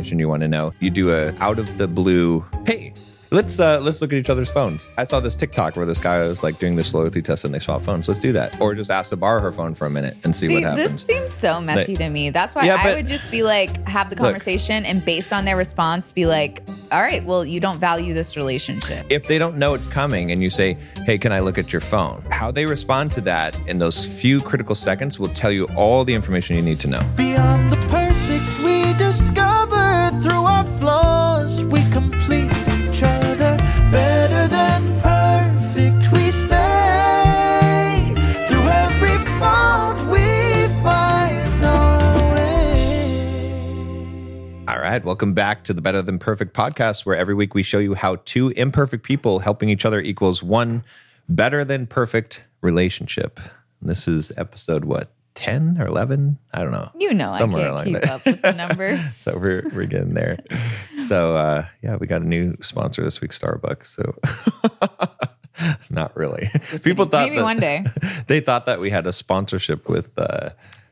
information you want to know. You do a out of the blue, hey, let's uh, let's look at each other's phones. I saw this TikTok where this guy was like doing this loyalty test and they swap phones. Let's do that, or just ask to borrow her phone for a minute and see, See, what happens. this seems so messy to me. That's why Yeah, I but- would just be like, have the conversation, and based on their response, be like, all right, well, you don't value this relationship. if they don't know it's coming and you say, "Hey, can I look at your phone?" How they respond to that in those few critical seconds will tell you all the information you need to know. Beyond the perfect we discover right, welcome back to the Better Than Perfect podcast, where every week we show you how two imperfect people helping each other equals one better than perfect relationship. This is episode what, 10 or 11? I don't know. You know, Somewhere I along can't keep there. up with the numbers. So we're, we're getting there. So, uh, yeah, we got a new sponsor this week, Starbucks. So, not really. People thought Maybe that, one day. they thought that we had a sponsorship with, uh,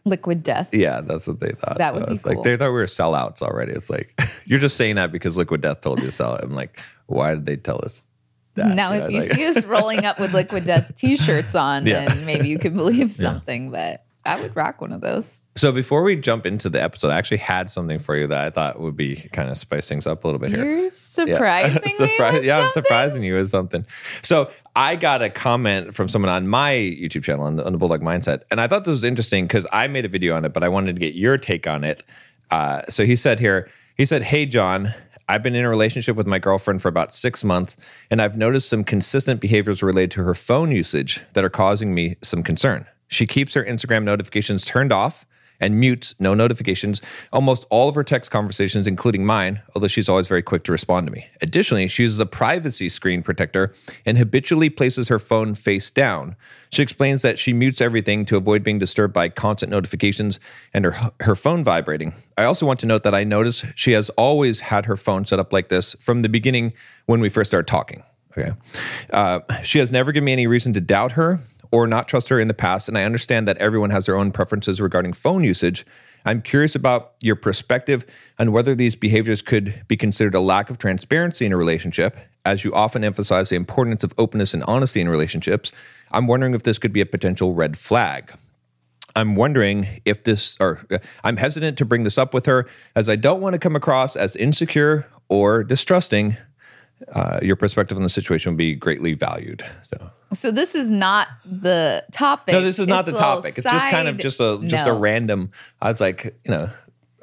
Liquid death. yeah, that's what they thought. That would be it's like they thought we were sellouts already. It's like you're just saying that because Liquid Death told you to sell it. I'm like, why did they tell us that? Now, You know, if you like- see us rolling up with Liquid Death t-shirts on, Yeah. then maybe you can believe something. But I would rock one of those. so before we jump into the episode, I actually had something for you that I thought would be kind of spice things up a little bit here. You're Yeah. surprising me. Surprise- with yeah, I'm surprising you with something. So I got a comment from someone on my YouTube channel on the, on the Bulldog Mindset, and I thought this was interesting because I made a video on it, but I wanted to get your take on it. Uh, so he said here, he said, "Hey John." I've been in a relationship with my girlfriend for about six months, and I've noticed some consistent behaviors related to her phone usage that are causing me some concern. She keeps her Instagram notifications turned off and mutes no notifications almost all of her text conversations, including mine, although she's always very quick to respond to me. Additionally, she uses a privacy screen protector and habitually places her phone face down. She explains that she mutes everything to avoid being disturbed by constant notifications and her, her phone vibrating. I also want to note that I notice she has always had her phone set up like this from the beginning when we first started talking. Okay. Uh, she has never given me any reason to doubt her or not trust her in the past. And I understand that everyone has their own preferences regarding phone usage. I'm curious about your perspective on whether these behaviors could be considered a lack of transparency in a relationship, as you often emphasize the importance of openness and honesty in relationships. I'm wondering if this could be a potential red flag. I'm wondering if this, or uh, I'm hesitant to bring this up with her as I don't want to come across as insecure or distrusting. Uh, your perspective on the situation would be greatly valued. So, So this is not the topic. no, this is not It's the topic. It's just kind of just a just a random. I was like, you know,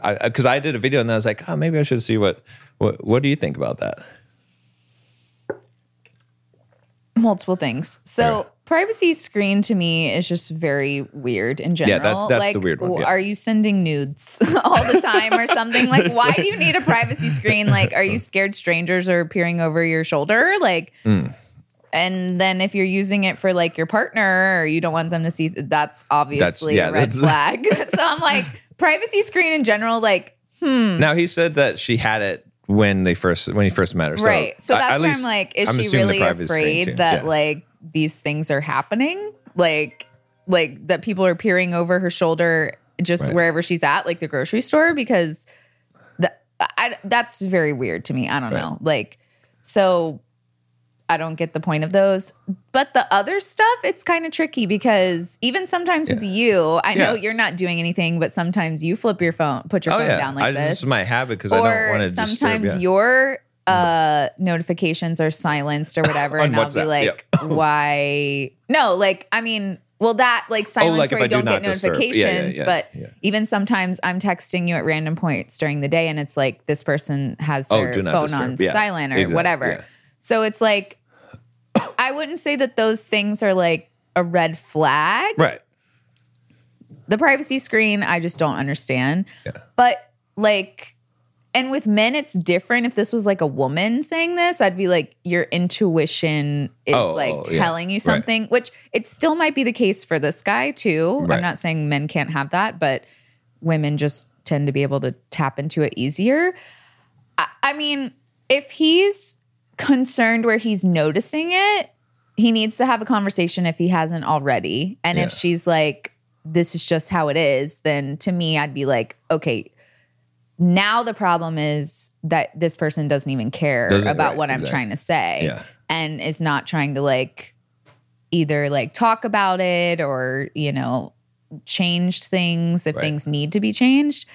I because I, did a video and then I was like, oh, maybe I should see what what what do you think about that? multiple things. So Okay. privacy screen to me is just very weird in general. that- that's like, the weird one, yeah. Are you sending nudes all the time or something? Like, why do you need a privacy screen? Like, are you scared strangers are peering over your shoulder? Like, Mm. And then if you're using it for like your partner or you don't want them to see, that's obviously yeah, a red that's- flag. so I'm like, privacy screen in general, like, hmm. Now he said that she had it when they first when he first met her. So right. So I- that's at where least I'm like, is I'm she really afraid that Yeah. like these things are happening? Like, like that people are peering over her shoulder just Right. wherever she's at, like the grocery store, because that I, that's very weird to me. I don't know. Like, so I don't get the point of those. But the other stuff, it's kind of tricky because even sometimes with you, I know you're not doing anything, but sometimes you flip your phone, put your oh phone yeah, down like I, this this is my habit because I don't want to disturb. sometimes Yeah. your uh notifications are silenced or whatever and i'll be like why no like i mean well that like silence Oh, like where you I do don't not get disturb. Yeah, yeah, notifications yeah, but yeah. even sometimes i'm texting you at random points during the day and it's like this person has Oh, their do not phone disturb. on Yeah, silent or whatever yeah. So it's like i wouldn't say that those things are like a red flag right. the privacy screen i just don't understand Yeah. but like and with men it's different if this was like a woman saying this i'd be like your intuition is Oh, like oh, yeah. telling you Right. something which it still might be the case for this guy too Right. i'm not saying men can't have that but women just tend to be able to tap into it easier I, I mean if he's concerned where he's noticing it he needs to have a conversation if he hasn't already. And if she's like, this is just how it is, then to me, I'd be like, okay, now the problem is that this person doesn't even care Doesn't- about right, what I'm exactly. trying to say Yeah. and is not trying to like either like talk about it or, you know, change things if Right. things need to be changed.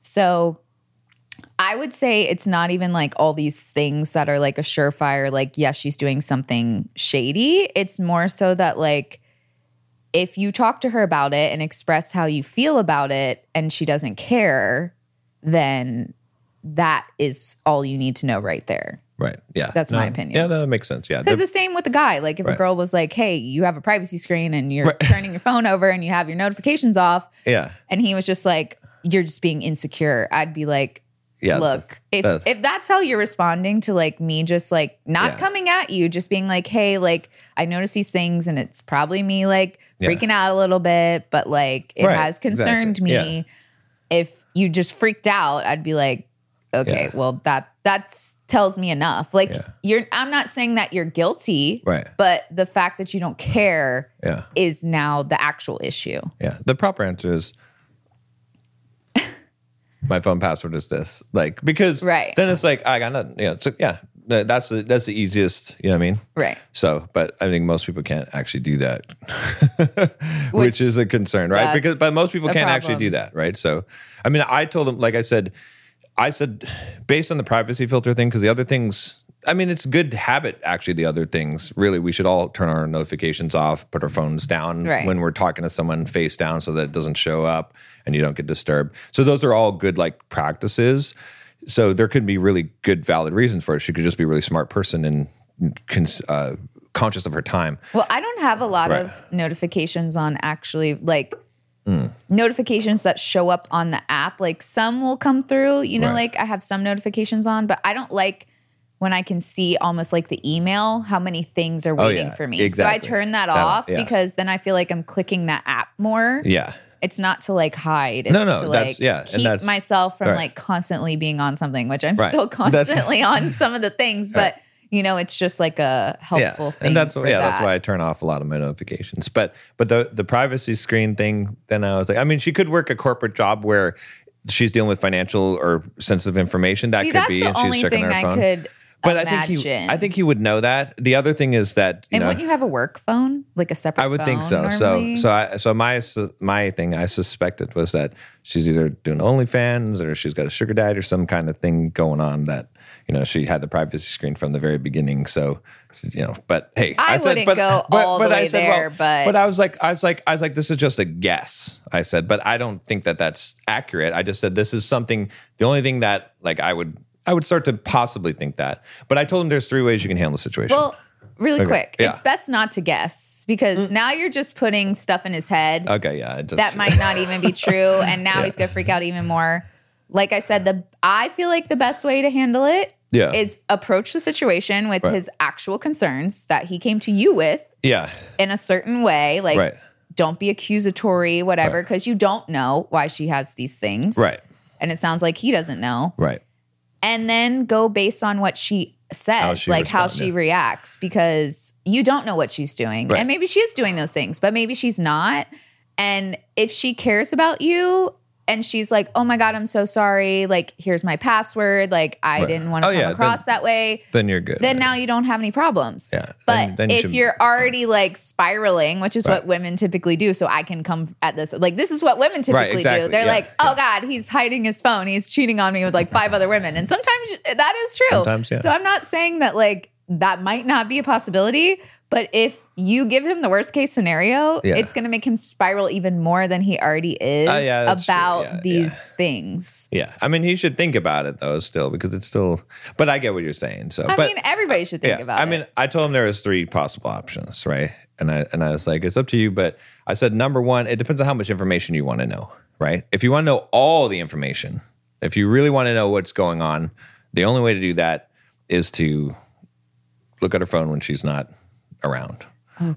So I would say it's not even like all these things that are like a surefire, like, yes, she's doing something shady. It's more so that, like, if you talk to her about it and express how you feel about it and she doesn't care, then that is all you need to know right there. Right. Yeah. That's my opinion. Yeah, no, that makes sense. Yeah. Because The- same with the guy. Like if a girl was like, hey, you have a privacy screen and you're turning your phone over and you have your notifications off, yeah. and he was just like, you're just being insecure, I'd be like, Yeah. look if that's- if that's how you're responding to like me just like not Yeah. coming at you just being like hey like i notice these things and it's probably me like Yeah. freaking out a little bit but like it Right, has concerned exactly. me Yeah. if you just freaked out i'd be like okay well that that's tells me enough like you're i'm not saying that you're guilty Right. but the fact that you don't care Yeah. is now the actual issue Yeah. The proper answer is my phone password is this. Like because Right. then it's like I got nothing. Yeah. So yeah. That's the that's the easiest, you know what I mean? right So, but I think most people can't actually do that, which, Which- is a concern, right? Because but most people can't actually do that, right? So, I mean, I told them like I said, I said based on the privacy filter thing, because the other things, I mean, it's good habit actually. The other things, really, we should all turn our notifications off, put our phones down Right. when we're talking to someone face down, so that it doesn't show up and you don't get disturbed. So those are all good like practices. So there could be really good valid reasons for it. She could just be a really smart person and cons- uh, conscious of her time. Well, I don't have a lot Right. of notifications on actually like Hmm. notifications that show up on the app. Like some will come through, you know, Right. like I have some notifications on, but I don't like when I can see almost like the email how many things are oh, waiting Oh, yeah, for me. exactly. So I turn that, That- off yeah. because then I feel like I'm clicking that app more. Yeah. It's not to like hide. It's No, no, to that's- like yeah, and keep myself from right. like constantly being on something, which I'm Right. still constantly on some of the things, but you know, it's just like a helpful yeah. thing. And that's yeah, that's why I turn off a lot of my notifications. But but the the privacy screen thing, then I was like, I mean, she could work a corporate job where she's dealing with financial or sensitive information. That See, could that's be, the and she's only checking thing her I phone. could but imagine. I think he I think he would know that. The other thing is that you and know wouldn't you have a work phone, like a separate? I would think so. normally? So, so, I, so my my thing I suspected was that she's either doing OnlyFans or she's got a sugar daddy or some kind of thing going on that you know she had the privacy screen from the very beginning. So, you know, but hey, I wouldn't go all the way there, but- but I was like, I was like, I was like, this is just a guess. I said, but I don't think that that's accurate. I just said this is something. The only thing that like I would I would start to possibly think that. But I told him there's three ways you can handle the situation. well, really Okay, quick, yeah. it's best not to guess because mm. now you're just putting stuff in his head okay, yeah, just, that might not even be true, and now he's gonna freak out even more. Like I said, the I feel like the best way to handle it Yeah. is approach the situation with Right. his actual concerns that he came to you with yeah, in a certain way, like. right. Don't be accusatory, whatever, Right. because you don't know why she has these things. Right. And it sounds like he doesn't know. Right. And then go based on what she says, she like how she yeah. reacts, because you don't know what she's doing. Right. And maybe she is doing those things, but maybe she's not. And if she cares about you and she's like, oh my God, I'm so sorry. Like, here's my password. Like, I Right. didn't want to Oh, come yeah, across then- that way. Then you're good. Then right? now you don't have any problems. Yeah, But then- then you if should- you're already like spiraling, which is Right. what women typically do, so I can come at this like this is what women typically exactly, do. They're yeah, like, oh God, he's hiding his phone. He's cheating on me with like five other women. And sometimes that is true. Sometimes, yeah. So I'm not saying that like that might not be a possibility, but if you give him the worst case scenario, Yeah. it's gonna make him spiral even more than he already is Oh, yeah, about Yeah, these things. Yeah, I mean, he should think about it though, still, because it's still. But I get what you're saying. So, I but mean, everybody should think about I it. mean, I told him there was three possible options, right? And I and I was like, it's up to you. But I said number one, it depends on how much information you want to know, right? If you want to know all the information, if you really want to know what's going on, the only way to do that is to look at her phone when she's not around.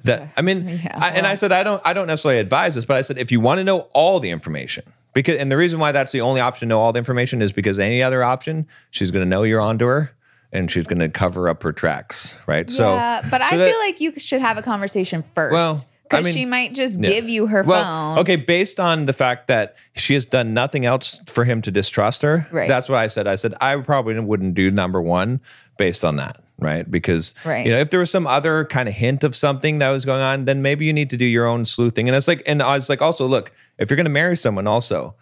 That I mean, Yeah, I, and I said I don't I don't necessarily advise this, but I said if you want to know all the information, because and the reason why that's the only option to know all the information is because any other option, she's going to know you're onto her, and she's going to cover up her tracks, right? so, but so I that- feel like you should have a conversation first. Well- Because mean, she might just yeah. give you her well, phone. okay, based on the fact that she has done nothing else for him to distrust her, Right. that's what I said. I said I probably wouldn't do number one based on that, right? Because Right. you know, if there was some other kind of hint of something that was going on, then maybe you need to do your own sleuthing. And it's like, and I was like, also, look, if you're going to marry someone, also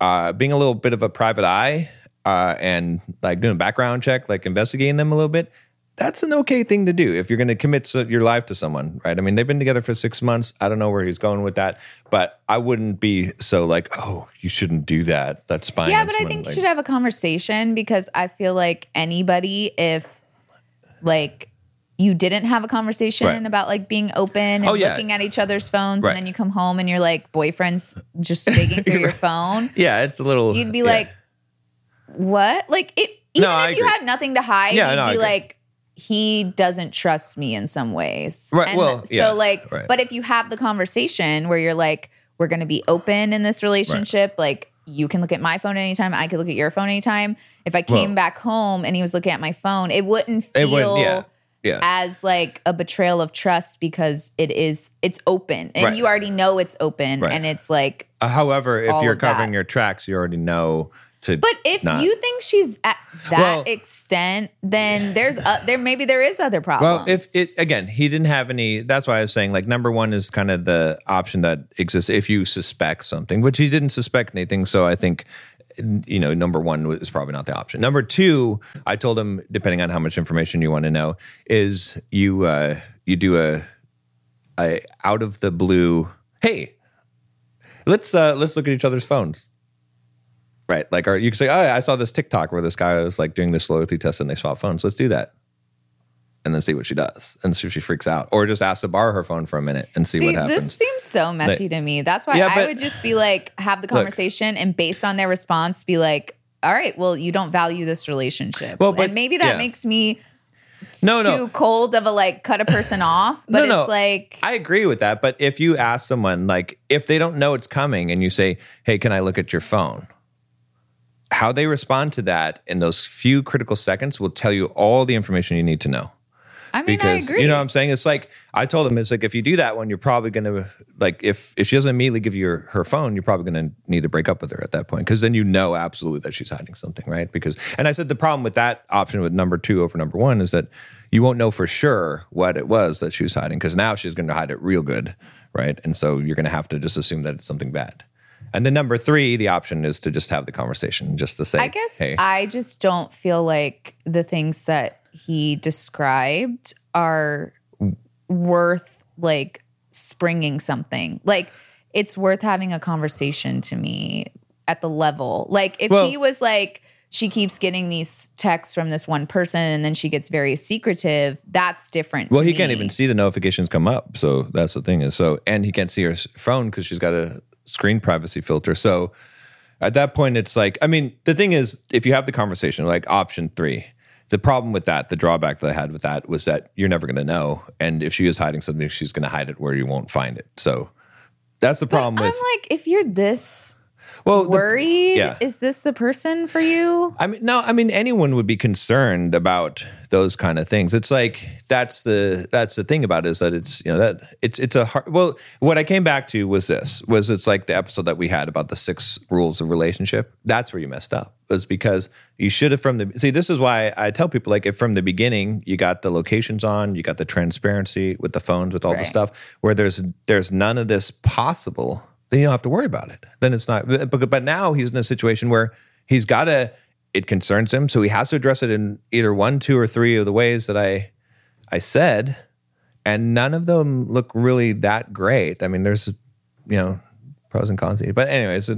uh, being a little bit of a private eye uh, and like doing a background check, like investigating them a little bit. That's an okay thing to do if you're going to commit so- your life to someone, right? I mean, they've been together for six months. I don't know where he's going with that, but I wouldn't be so like, oh, you shouldn't do that. That's spying. yeah, but I think you should have a conversation because I feel like anybody, if like you didn't have a conversation Right. about like being open and Oh, yeah. looking at each other's phones, Right. and then you come home and you're like boyfriend's just digging through your phone, yeah, it's a little. you'd be yeah. like, what? Like it, even No, I if you agree. had nothing to hide, Yeah, you'd no, be like, he doesn't trust me in some ways. Right, And well, so yeah, like, right. but if you have the conversation where you're like, we're going to be open in this relationship, like you can look at my phone anytime, I could look at your phone anytime. If I came Well- back home and he was looking at my phone, it wouldn't feel it would, yeah, yeah. as like a betrayal of trust because it is it's open and Right. you already know it's open Right. and it's like Uh, however, if you're of that. covering your tracks, you already know to. But if not- you think she's at that Well- extent, then there's uh, there maybe there is other problems. Well, if it again, he didn't have any. That's why I was saying like number one is kind of the option that exists if you suspect something, which he didn't suspect anything. So I think you know number one is probably not the option. Number two, I told him depending on how much information you want to know, is you uh, you do a a out of the blue. Hey, let's uh, let's look at each other's phones. Right, like, or you can say, "Oh, I saw this TikTok where this guy was like doing this loyalty test and they swap phones. Let's do that." and then see what she does and see if she freaks out or just ask to borrow her phone for a minute and see, See, what happens. this seems so messy to me. That's why Yeah, I but- would just be like, have the conversation and based on their response, be like, all right, well, you don't value this relationship. Well, but- and maybe that yeah. makes me No, no. too cold of a like cut a person off. But No, it's no. like I agree with that, but if you ask someone like if they don't know it's coming and you say, "Hey, can I look at your phone?" How they respond to that in those few critical seconds will tell you all the information you need to know. I mean, because I agree. you know what I'm saying. It's like I told him, it's like if you do that one, you're probably going to like if if she doesn't immediately give you her, her phone, you're probably going to need to break up with her at that point because then you know absolutely that she's hiding something, right? Because and I said the problem with that option with number two over number one is that you won't know for sure what it was that she was hiding because now she's going to hide it real good, right? And so you're going to have to just assume that it's something bad. And then number three, the option is to just have the conversation, just to say, I guess hey, I just don't feel like the things that he described are worth like springing something. Like it's worth having a conversation to me at the level. Like if Well- he was like she keeps getting these texts from this one person and then she gets very secretive, that's different. Well, he can't even see the notifications come up. So that's the thing is so, and he can't see her phone because she's got a screen privacy filter. So at that point, it's like, I mean, the thing is, if you have the conversation, like option three, the problem with that, the drawback that I had with that was that you're never going to know. And if she is hiding something, she's going to hide it where you won't find it. So that's the problem I'm like, if you're this well, the- yeah. is this the person for you? I mean, no, I mean anyone would be concerned about those kind of things. It's like that's the that's the thing about it is that it's you know that it's it's a hard. Well, what I came back to was this was it's like the episode that we had about the six rules of relationship. That's where you messed up was because you should have from the see. This is why I tell people like if from the beginning you got the locations on, you got the transparency with the phones, with all the stuff where there's there's none of this possible. Then you don't have to worry about it. Then it's not. But, but now he's in a situation where he's got to. It concerns him, so he has to address it in either one, two, or three of the ways that I I said, and none of them look really that great. I mean, there's you know pros and cons. But anyways, I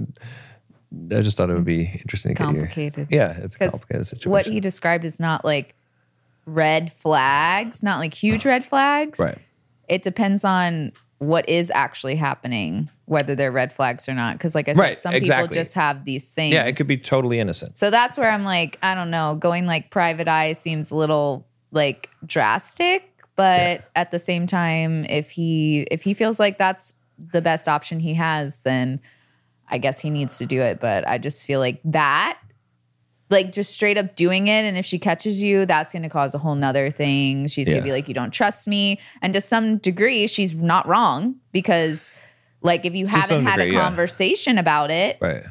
just thought it would be interesting to get your- complicated. yeah, it's a complicated situation. what he described is not like red flags, not like huge red flags. right? It depends on what is actually happening, whether they're red flags or not. Because, like I said, Right, some exactly. people just have these things. Yeah, it could be totally innocent. So that's where I'm like, I don't know, going like private eye seems a little like drastic, but at the same time, if he if he feels like that's the best option he has, then I guess he needs to do it. But I just feel like that like just straight up doing it. And if she catches you, that's going to cause a whole nother thing. She's going to be like, you don't trust me. And to some degree, she's not wrong because, like, if you haven't had degree, a yeah. conversation about it, Right.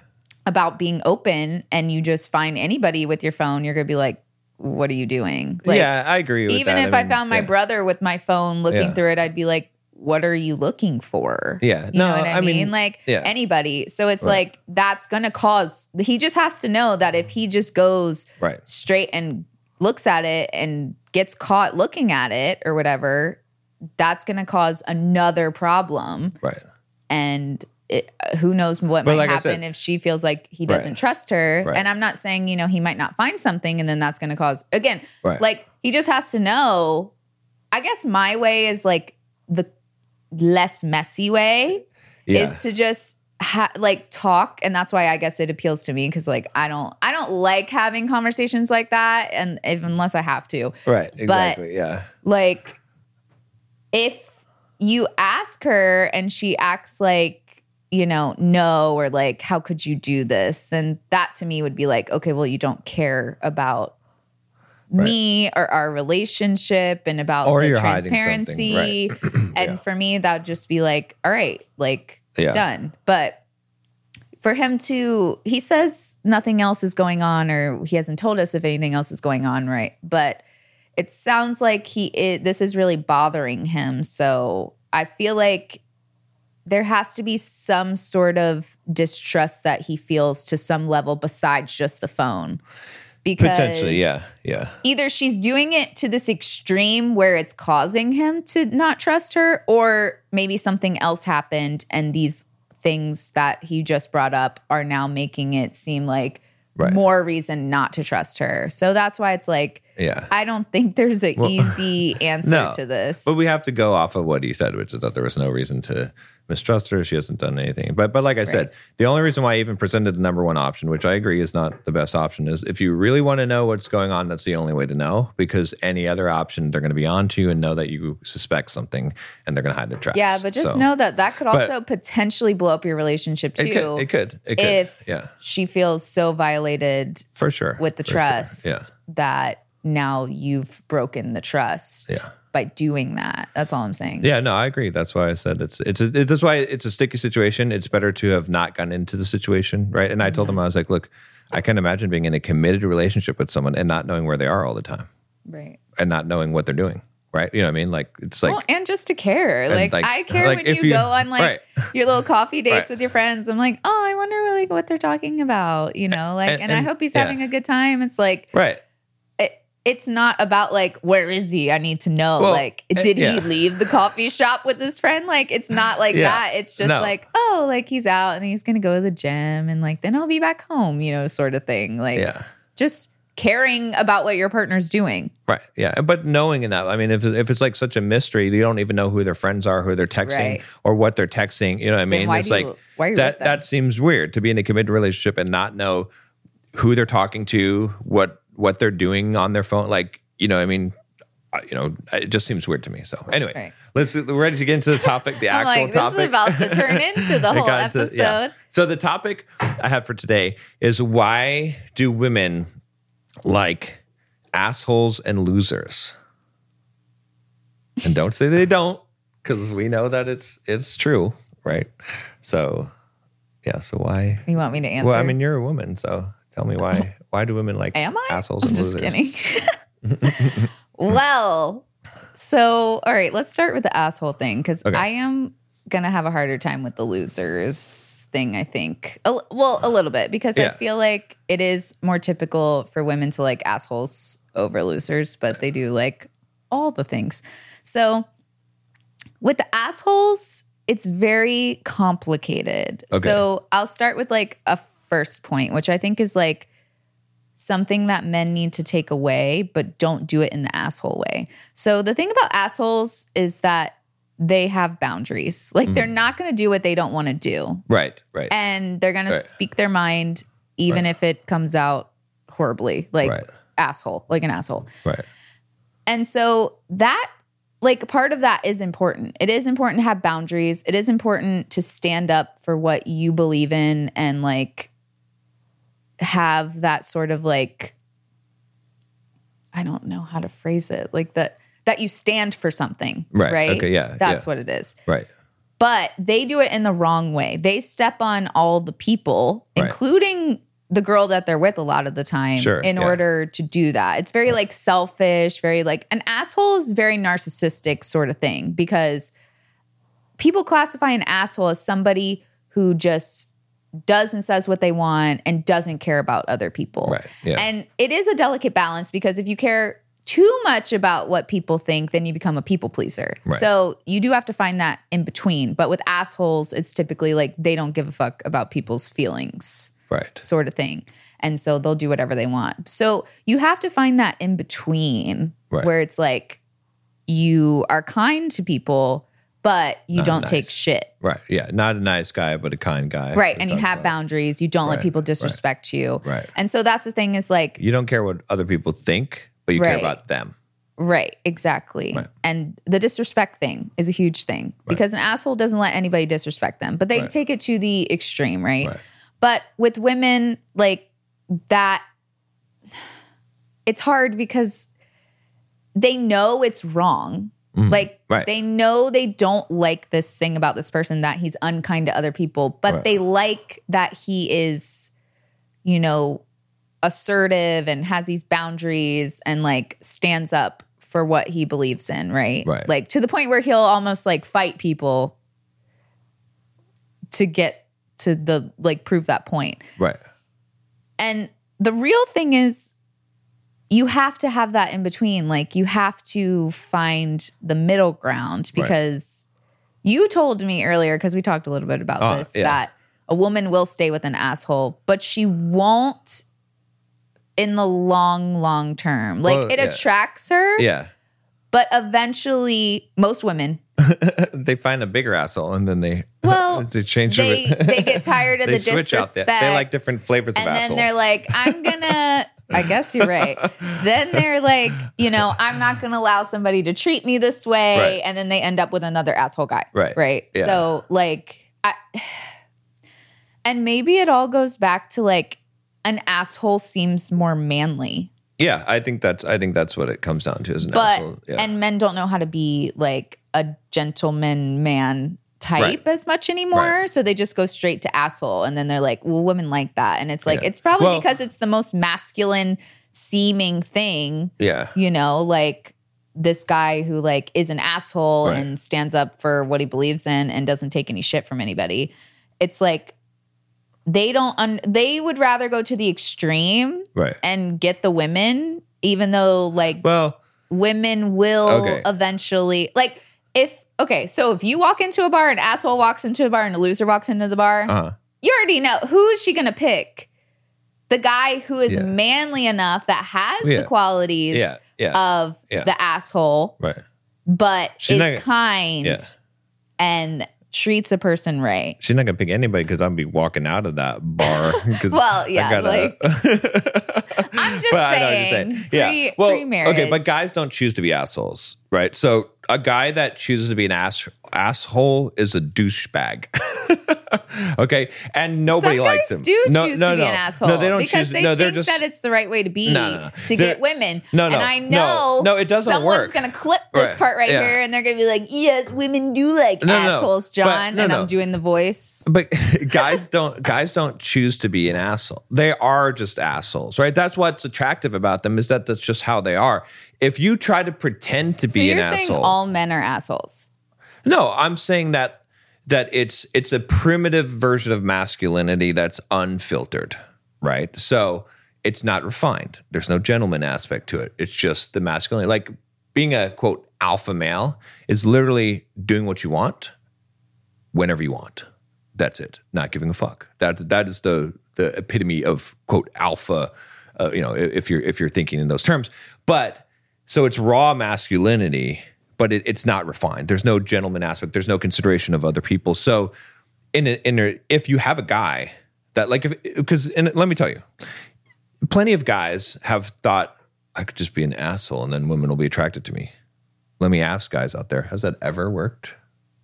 about being open, and you just find anybody with your phone, you're going to be like, what are you doing? Like, yeah, I agree with even that. if I, mean, found my yeah. brother with my phone looking Yeah. through it, I'd be like, what are you looking for? Yeah. You know No, what I, I mean? mean, Like yeah. anybody. So it's Right. like that's gonna cause he just has to know that if he just goes Right. straight and looks at it and gets caught looking at it or whatever, that's gonna cause another problem. Right. And it, who knows what But might like happen said- if she feels like he doesn't Right. trust her. Right. And I'm not saying, you know, he might not find something and then that's going to cause, again, Right. like he just has to know. I guess my way is like the less messy way Yeah. is to just ha- like talk and that's why i guess it appeals to me because like i don't i don't like having conversations like that and if, unless i have to right. Exactly. yeah. like if you ask her and she acts like you know no or like how could you do this? Then that to me would be like okay well you don't care about me or our relationship and about Or the transparency. Something, and for me that would just be like all right like Yeah. done. But for him to he says nothing else is going on or he hasn't told us if anything else is going on right? But it sounds like he this is really bothering him so i feel like there has to be some sort of distrust that he feels to some level besides just the phone because Potentially. Yeah. Yeah. either she's doing it to this extreme where it's causing him to not trust her, or maybe something else happened and these things that he just brought up are now making it seem like Right. more reason not to trust her. So that's why it's like, Yeah. I don't think there's an easy answer No, to this. But we have to go off of what he said, which is that there was no reason to mistrust her. She hasn't done anything. But but like I said, the only reason why I even presented the number one option, which I agree is not the best option, is if you really want to know what's going on, that's the only way to know. Because any other option, they're going to be on to you and know that you suspect something, and they're going to hide their tracks. yeah, but just So, know that that could also potentially blow up your relationship too. it could. It could. It could. if yeah, she feels so violated for sure. with the For sure. trust Yeah. that now you've broken the trust Yeah. By doing that. That's all I'm saying. Yeah, no, I agree. That's why I said it's it's a, it, that's why it's a sticky situation. It's better to have not gone into the situation, right? And I told him mm-hmm. I was like, look, I can't imagine being in a committed relationship with someone and not knowing where they are all the time Right. and not knowing what they're doing, right? You know what I mean? Like it's like well, and just to care. Like, like- I care like when you, you- go on like right. your little coffee dates Right. with your friends. I'm like, oh, I wonder like what they're talking about, you know? Like, and, and- I hope he's yeah. having a good time. It's like right. It, it's not about like where is he? I need to know. Well, like, eh, did he yeah. leave the coffee shop with his friend? Like, it's not like Yeah. that. It's just No. like, oh, like he's out and he's gonna go to the gym and like then i'll be back home, you know, sort of thing. Like, Yeah. just caring about what your partner's doing. Right. Yeah. But knowing enough. I mean, if, if it's like such a mystery, you don't even know who their friends are, who they're texting, Right. or what they're texting. You know what I mean? why it's like why are you that. That seems weird to be in a committed relationship and not know who they're talking to, what what they're doing on their phone. Like you know, I mean, you know, it just seems we're to me. So anyway, Right. let's we're ready to get into the topic, the actual like, topic. this is about to turn into the whole into- episode. yeah. So the topic I have for today is why do women like assholes and losers? And don't say they don't, because we know that it's it's true, right? So yeah, so why? You want me to answer? Well, I mean, you're a woman, so tell me why why do women like Am I? assholes I'm and just losers? kidding. well, so all right, let's start with the asshole thing because Okay. I am gonna have a harder time with the losers thing. I think, a, well, a little bit because I feel like it is more typical for women to like assholes over losers, but they do like all the things. So with the assholes, it's very complicated. Okay. So I'll start with like a first point, which I think is like something that men need to take away, but don't do it in the asshole way. So the thing about assholes is that they have boundaries. Like they're mm. not going to do what they don't want to do. Right, right, And they're going Right. to speak their mind even if it comes out horribly, like Right. asshole, like an asshole. right. And so that like part of that is important. It is important to have boundaries. It is important to stand up for what you believe in and like have that sort of like I don't know how to phrase it. Like that that you stand for something. Right. Right. Okay, yeah, That's yeah. what it is. Right. But they do it in the wrong way. They step on all the people, Right. including the girl that they're with a lot of the time Sure, in yeah. order to do that. It's very like selfish, very like an asshole is very narcissistic sort of thing because people classify an asshole as somebody who just does and says what they want and doesn't care about other people. Right, yeah. And it is a delicate balance because if you care too much about what people think, then you become a people pleaser. Right. So you do have to find that in between. But with assholes, it's typically like they don't give a fuck about people's feelings Right. sort of thing. And so they'll do whatever they want. So you have to find that in between Right. where it's like you are kind to people, but you Not don't take shit. Right. Yeah. Not a nice guy, but a kind guy. Right. And you have about. boundaries. You don't let Right, people right. disrespect you. Right. And so that's the thing is like, You don't care what other people think, but you care about them. right, exactly. Right. And the disrespect thing is a huge thing because an asshole doesn't let anybody disrespect them, but they Right. take it to the extreme, right? Right. But with women, like that, it's hard because they know it's wrong. Like Mm-hmm. Right. they know they don't like this thing about this person that he's unkind to other people, but Right. they like that he is, you know, assertive and has these boundaries and like stands up for what he believes in, right? Right. Like to the point where he'll almost like fight people to get to the like prove that point. Right. And the real thing is, you have to have that in between. Like, you have to find the middle ground Right. because you told me earlier, because we talked a little bit about Ah, this, yeah. that a woman will stay with an asshole, but she won't in the long, long term. Like, Well, it yeah. attracts her, Yeah. but eventually, most women, they find a bigger asshole and then they Well, they change they, they get tired of the disrespect. They, like different flavors and of then they're like, I'm gonna. I guess you're right. then they're like, you know, I'm not gonna allow somebody to treat me this way, Right. and then they end up with another asshole guy. Right. Right. Yeah. So like, I, and maybe it all goes back to like an asshole seems more manly, yeah, I think that's I think that's what it comes down to as an but asshole. Yeah. and men don't know how to be like a gentleman man type Right. as much anymore Right. so they just go straight to asshole and then they're like well women like that and it's like Yeah. it's probably Well- because it's the most masculine seeming thing yeah. you know like this guy who like is an asshole Right. and stands up for what he believes in and doesn't take any shit from anybody it's like they don't un- they would rather go to the extreme Right. and get the women even though like Well, women will Okay. eventually like if okay so if you walk into a bar an asshole walks into a bar and a loser walks into the bar uh you already know who's she gonna pick the guy who is Yeah. manly enough that has Yeah. the qualities Yeah, yeah, of yeah. the asshole right. but She's is not- kind Yeah. and treats a person right She's not gonna pick anybody because I'll be walking out of that bar. Well, I yeah, like- i'm just But I know what you're saying, saying. Pre, yeah. Well, okay, but guys don't choose to be assholes, right? So a guy that chooses to be an ass asshole is a douchebag. okay, and nobody Some likes him. do no, choose no, to be no. an asshole. No, they don't because choose. they no, they're think just that it's the right way to be to They're- get women. No, no, and I know No, it doesn't someone's work. gonna clip this Right, part right yeah. here, and they're gonna be like, "Yes, women do like assholes, John." and. I'm doing the voice. But guys don't guys don't choose to be an asshole. They are just assholes, right? That's what's attractive about them is that that's just how they are. If you try to pretend to So be you're an saying asshole, all men are assholes? No, I'm saying that that it's it's a primitive version of masculinity that's unfiltered, right? So it's not refined. There's no gentleman aspect to it. It's just the masculinity. Like being a quote alpha male is literally doing what you want whenever you want. That's it. Not giving a fuck. That that is the the epitome of quote alpha. Uh, you know, if you're if you're thinking in those terms. But so it's raw masculinity, but it, it's not refined. There's no gentleman aspect. There's no consideration of other people. So in a, in a, if you have a guy that like if because and let me tell you, plenty of guys have thought I could just be an asshole and then women will be attracted to me. Let me ask guys out there, has that ever worked?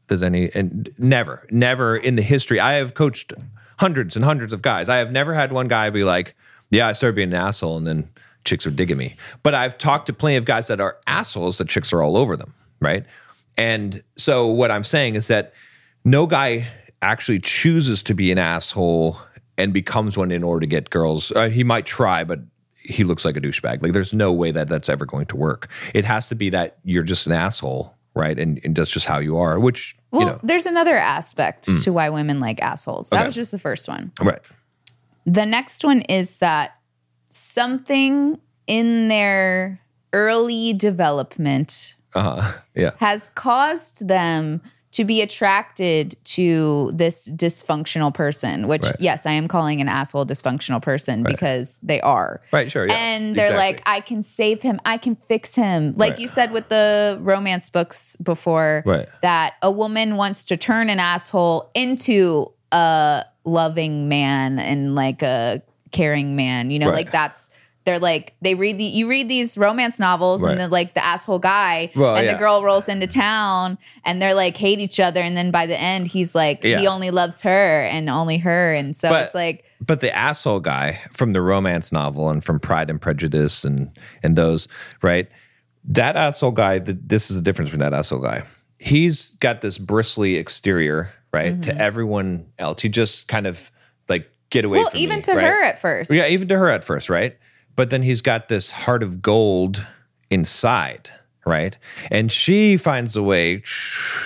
Does any and never, never in the history. I have coached hundreds and hundreds of guys. I have never had one guy be like, Yeah, I started being an asshole, and then chicks are digging me. But I've talked to plenty of guys that are assholes that chicks are all over them, right? And so what I'm saying is that no guy actually chooses to be an asshole and becomes one in order to get girls. Uh, he might try, but he looks like a douchebag. Like there's no way that that's ever going to work. It has to be that you're just an asshole, right? And, and that's just how you are. Which Well, you know, there's another aspect to why women like assholes. That Okay. was just the first one. right? The next one is that something in their early development Uh, yeah, has caused them to be attracted to this dysfunctional person, which, Right. yes, I am calling an asshole dysfunctional person because they are. right. Sure. Yeah, and they're exactly. like, I can save him. I can fix him. Like Right. you said with the romance books before, Right. that a woman wants to turn an asshole into a loving man and like a caring man. You know, Right. like that's. They're like they read the you read these romance novels Right. and then like the asshole guy Well, and yeah. the girl rolls into town and they're like hate each other and then by the end he's like he only loves her and only her and so But- it's like But the asshole guy from the romance novel and from Pride and Prejudice and and those, right? That asshole guy, the, this is the difference between that asshole guy. He's got this bristly exterior, right? Mm-hmm. To everyone else. He just kind of like get away well from even me, to right? her at first Yeah, even to her at first, right? But then he's got this heart of gold inside, right? And she finds a way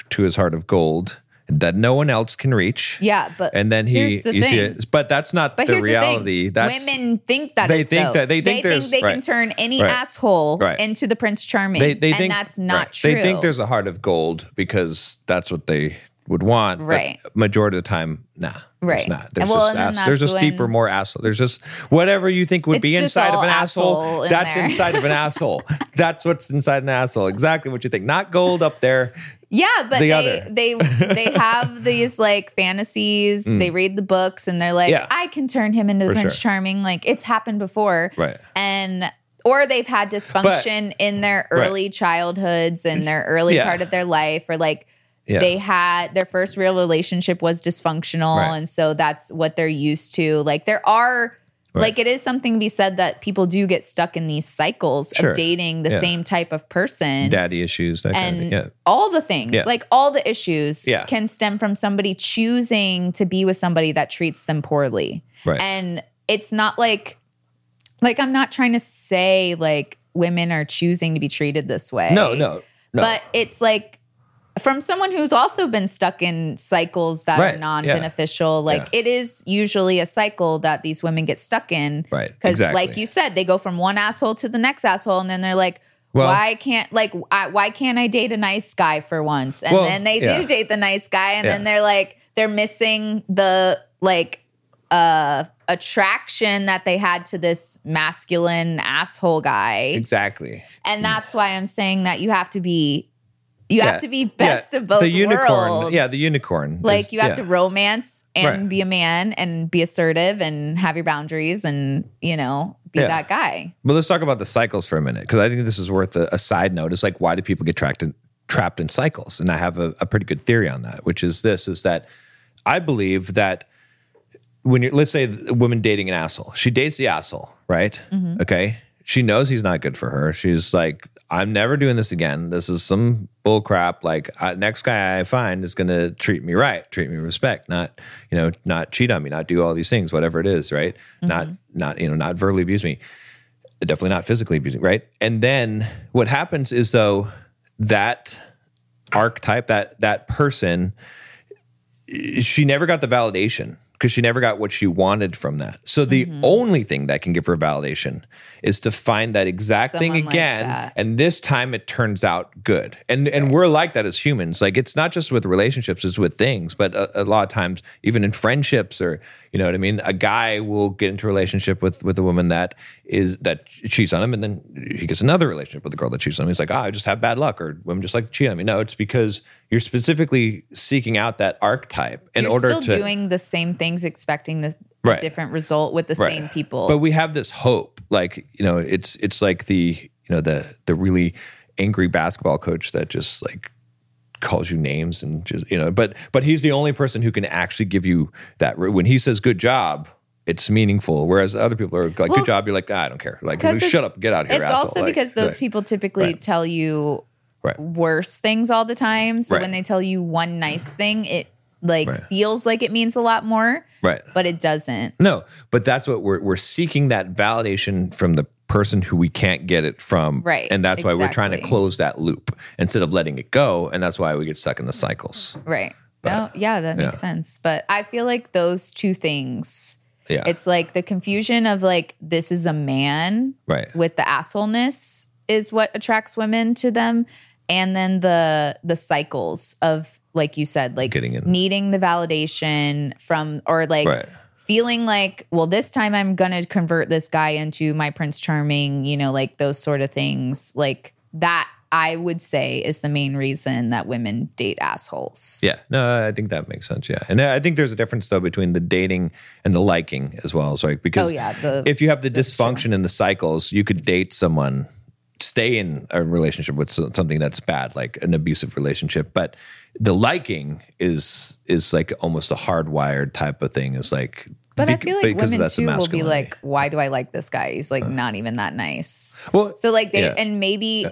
to his heart of gold that no one else can reach. Yeah, but and then he here's the you see it, but that's not But the reality. the thing. That's women think that they is, think though. that- they think they there's- they can turn any Right. asshole Right. into the Prince Charming, they they and think that's not right. true. They think there's a heart of gold because that's what they would want. but Right. majority of the time, nah. Right. There's not. There's well, just ass, there's that's just deeper, more asshole. There's just whatever you think would be inside of an asshole. asshole in that's there. inside of an asshole. That's what's inside an asshole. Exactly what you think. Not gold up there. Yeah, but the they other. they they have these like fantasies. They read the books and they're like, Mm. Yeah. I can turn him into the For Prince sure. Charming. Like it's happened before, Right. And or they've had dysfunction in their early childhoods and their early Yeah. part of their life, or like Yeah. they had their first real relationship was dysfunctional, Right. and so that's what they're used to. Like there are. Right. Like it is something to be said that people do get stuck in these cycles Sure. of dating the Yeah. same type of person Daddy issues. That kind of and thing. Yeah. all the things like all the issues can stem from somebody choosing to be with somebody that treats them poorly Right. and it's not like like i'm not trying to say like women are choosing to be treated this way No, no, no. but it's like from someone who's also been stuck in cycles that Right, are non-beneficial like Yeah. it is usually a cycle that these women get stuck in Right, because exactly. like you said they go from one asshole to the next asshole and then they're like Well- why can't like I, why can't I date a nice guy for once? And Well, then they yeah. do date the nice guy, and Yeah. then they're like they're missing the like uh attraction that they had to this masculine asshole guy, exactly. and that's why I'm saying that you have to be you Yeah. have to be best Yeah. of both The unicorn. worlds. Yeah, the unicorn. Like is- you have yeah. to romance and Right. be a man and be assertive and have your boundaries and you know be that guy. But let's talk about the cycles for a minute because I think this is worth a, a side note. It's like why do people get trapped in trapped in cycles? And I have a, a pretty good theory on that, which is this: is that I believe that when you're, let's say, a woman dating an asshole, she dates the asshole, right? Mm-hmm. Okay, she knows he's not good for her. She's like, I'm never doing this again. This is some bull crap. Like uh, next guy I find is going to treat me right, treat me with respect, not you know, not cheat on me, not do all these things, whatever it is, right? Not not you know, not verbally abuse me definitely not physically abusing, right? And then what happens is though that archetype, that that person, she never got the validation because she never got what she wanted from that. So the Mm-hmm. only thing that can give her validation is to find that exact thing Someone like again, that. and this time it turns out good. And and we're like that as humans. Like it's not just with relationships; it's with things. But a, a lot of times, even in friendships, or you know what I mean, a guy will get into a relationship with with a woman that is that cheats on him, and then he gets another relationship with a girl that cheats on him. He's like, oh, I just have bad luck, or women just like cheat on me. No, it's because you're specifically seeking out that archetype in You're order still to doing the same things, expecting the, the Right. different result with the Right. same people. But we have this hope, like you know, it's it's like the you know the the really angry basketball coach that just like calls you names and just you know, but but he's the only person who can actually give you that when he says good job. it's meaningful. Whereas other people are like, Well, good job. You're like, ah, I don't care. like shut up, get out of here. It's asshole. also Like, because those like, people typically Right. tell you Right. worse things all the time. So Right. when they tell you one nice thing, it like Right. feels like it means a lot more, Right. but it doesn't. No, but that's what we're we're seeking that validation from the person who we can't get it from. Right, And that's why we're trying to close that loop instead of letting it go. And that's why we get stuck in the cycles. Right. no, yeah, that makes yeah. sense. But I feel like those two things, Yeah. it's like the confusion of like this is a man right. with the assholeness is what attracts women to them. And then the the cycles of like you said, like Getting in. needing the validation from or like Right. Feeling like, well, this time I'm gonna convert this guy into my Prince Charming, you know, like those sort of things. Like that I would say is the main reason that women date assholes. Yeah, no, I think that makes sense. Yeah, and I think there's a difference though between the dating and the liking as well. So like, because Oh, yeah, the- if you have the dysfunction in the cycles, you could date someone, stay in a relationship with something that's bad, like an abusive relationship, but the liking is is like almost a hardwired type of thing. Is like, But I feel like women too will be like, why do I like this guy? He's like uh. not even that nice. well, So like they Yeah. and maybe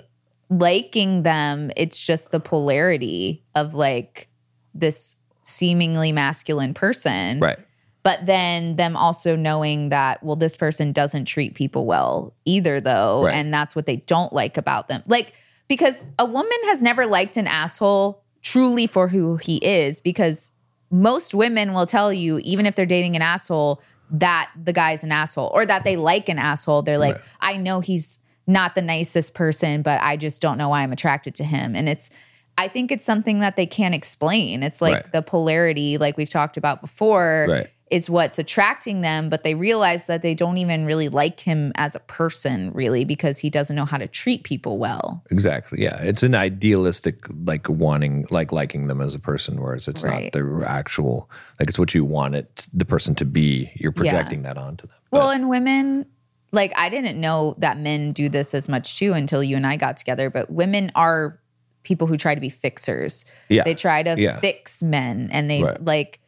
liking them, it's just the polarity of like this seemingly masculine person. right, But then them also knowing that, well, this person doesn't treat people well either, though. Right. And that's what they don't like about them. Like, because a woman has never liked an asshole truly for who he is, because most women will tell you, even if they're dating an asshole, that the guy's an asshole or that they like an asshole. They're like, Right. I know he's not the nicest person, but I just don't know why I'm attracted to him. And it's, I think it's something that they can't explain. It's like Right. the polarity, like we've talked about before, Right. Is what's attracting them, but they realize that they don't even really like him as a person, really, because he doesn't know how to treat people well. exactly. Yeah, it's an idealistic like wanting, like liking them as a person, whereas it's Right. not the actual, like it's what you want it the person to be. You're projecting that onto them. Well, and women, like I didn't know that men do this as much too until you and I got together, but women are people who try to be fixers. Yeah. They try to Yeah. fix men and they Right. like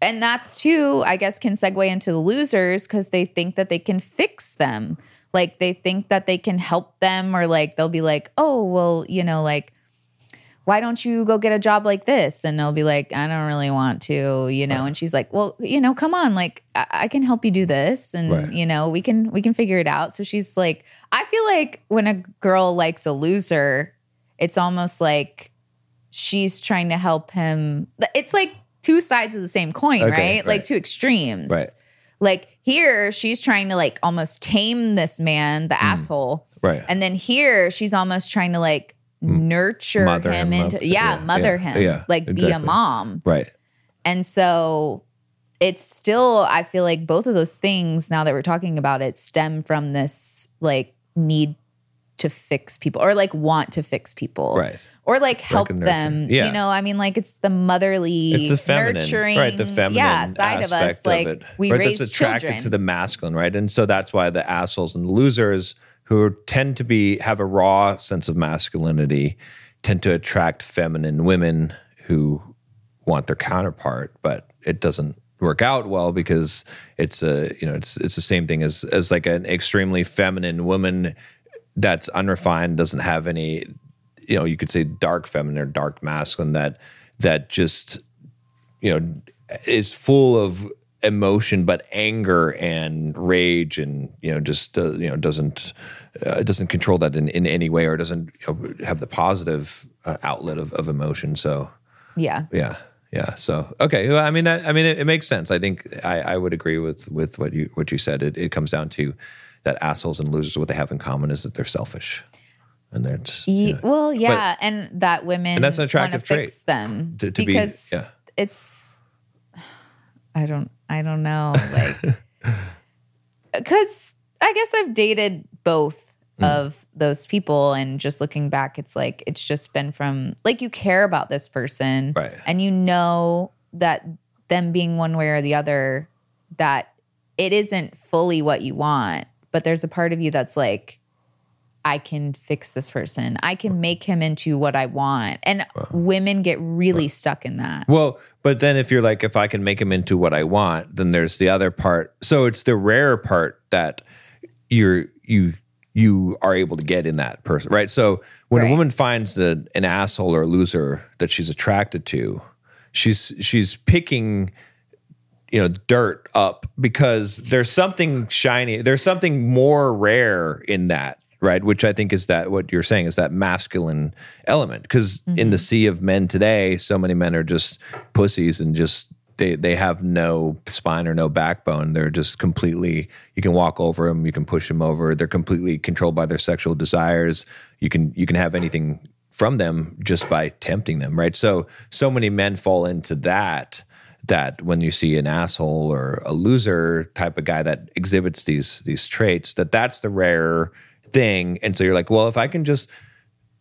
and that's too, I guess, can segue into the losers because they think that they can fix them. Like they think that they can help them, or like they'll be like, oh, well, you know, like, why don't you go get a job like this? And they'll be like, I don't really want to, you know. And she's like, well, you know, come on, like I, I can help you do this, and Right. you know, we can we can figure it out. So she's like, I feel like when a girl likes a loser, it's almost like she's trying to help him. It's like two sides of the same coin, Okay, right? Like two extremes. Right. Like here, she's trying to like almost tame this man, the asshole. Mm. Right. And then here, she's almost trying to like nurture Mother him into, yeah, Yeah, mother yeah, him, yeah, like be a mom. right. And so it's still, I feel like both of those things, now that we're talking about it, stem from this like need to fix people or like want to fix people. Right. Or like help and them. Yeah. You know, I mean, like it's the motherly, It's the feminine, nurturing, right? The feminine yeah, side of us. Like it, we right? raise that's attracted children. to the masculine, right? And so that's why the assholes and losers who tend to be have a raw sense of masculinity tend to attract feminine women who want their counterpart, but it doesn't work out well because it's a you know it's it's the same thing as as like an extremely feminine woman that's unrefined doesn't have any you know you could say dark feminine or dark masculine that that just you know is full of emotion but anger and rage and you know just uh, you know doesn't uh, doesn't control that in, in any way or doesn't you know, have the positive uh, outlet of, of emotion. So yeah. yeah yeah. So okay. Well, i mean that i mean it, it makes sense. I think i i would agree with with what you what you said. It, it comes down to that assholes and losers what they have in common is that they're selfish and just Ye- yeah. Well, yeah, and that women And that's an attractive trait, them to- to be- because yeah. it's I don't I don't know like because I guess I've dated both Hmm. of those people and just looking back it's like it's just been from like you care about this person Right. and you know that them being one way or the other that it isn't fully what you want but there's a part of you that's like I can fix this person. I can make him into what I want. And women get really stuck in that. Well, but then if you're like, if I can make him into what I want, then there's the other part. So it's the rare part that you're you you are able to get in that person, right? So when a woman finds a, an asshole or a loser that she's attracted to, she's she's picking you know dirt up because there's something shiny there's something more rare in that right? Which i think is that what you're saying is that masculine element. Because in the mm-hmm. sea of men today so many men are just pussies and just they they have no spine or no backbone. They're just completely you can walk over them you can push them over. They're completely controlled by their sexual desires. You can you can have anything from them just by tempting them right? So so many men fall into that that when you see an asshole or a loser type of guy that exhibits these these traits that that's the rare thing and so you're like well if i can just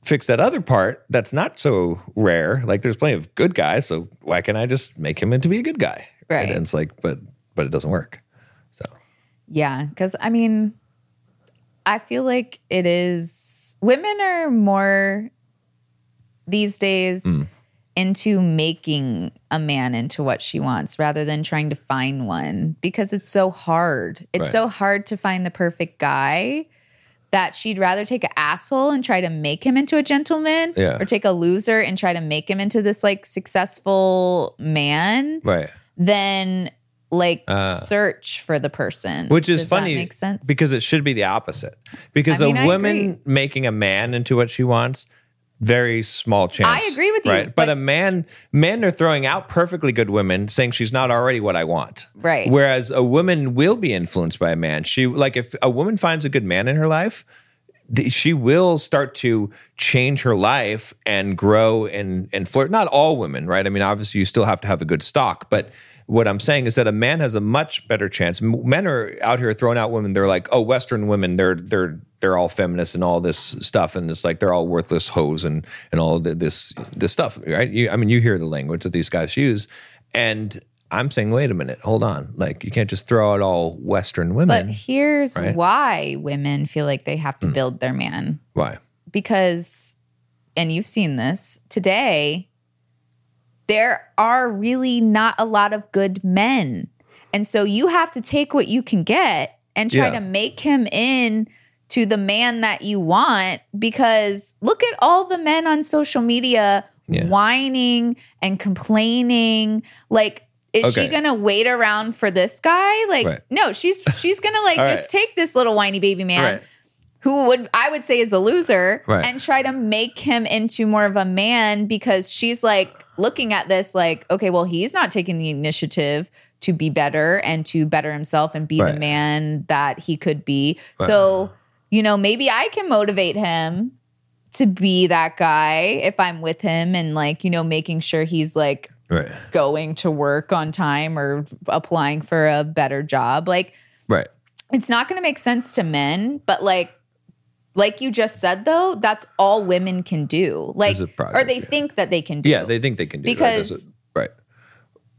fix that other part that's not so rare like there's plenty of good guys so why can't i just make him into be a good guy Right. and it's like but but it doesn't work so Yeah, because I mean, I feel like it is women are more these days Mm. into making a man into what she wants rather than trying to find one because it's so hard. It's Right. so hard to find the perfect guy that she'd rather take an asshole and try to make him into a gentleman Yeah. or take a loser and try to make him into this like successful man right than like Ah. search for the person. which is Does funny That make sense? because it should be the opposite because I mean, a I woman agree. making a man into what she wants very small chance I agree with you, right but, but- a man men are throwing out perfectly good women saying she's not already what i want Right. whereas a woman will be influenced by a man she like if a woman finds a good man in her life th- she will start to change her life and grow and and flirt. Not all women, right? I mean, obviously, you still have to have a good stock, but what I'm saying is that a man has a much better chance. Men are out here throwing out women. They're like, oh, Western women, they're they're they're all feminists and all this stuff, and it's like they're all worthless hoes and and all this this stuff, right? You, I mean, you hear the language that these guys use, and I'm saying, wait a minute, hold on, like you can't just throw out all Western women. but here's right? why women feel like they have to hmm. build their man Why? because and you've seen this today there are really not a lot of good men and so you have to take what you can get and try Yeah. to make him in to the man that you want because look at all the men on social media Yeah. whining and complaining like is Okay. she gonna wait around for this guy like Right. no she's she's gonna like just right. take this little whiny baby man Right. who would I would say is a loser and try to make him into more of a man because she's like looking at this like okay well he's not taking the initiative to be better and to better himself and be Right. the man that he could be so you know maybe I can motivate him to be that guy if I'm with him and like you know making sure he's like Right. going to work on time or applying for a better job like Right. it's not going to make sense to men, but like like you just said though, that's all women can do. Like project, or they yeah. think that they can do. Yeah, they think they can do. Because- right.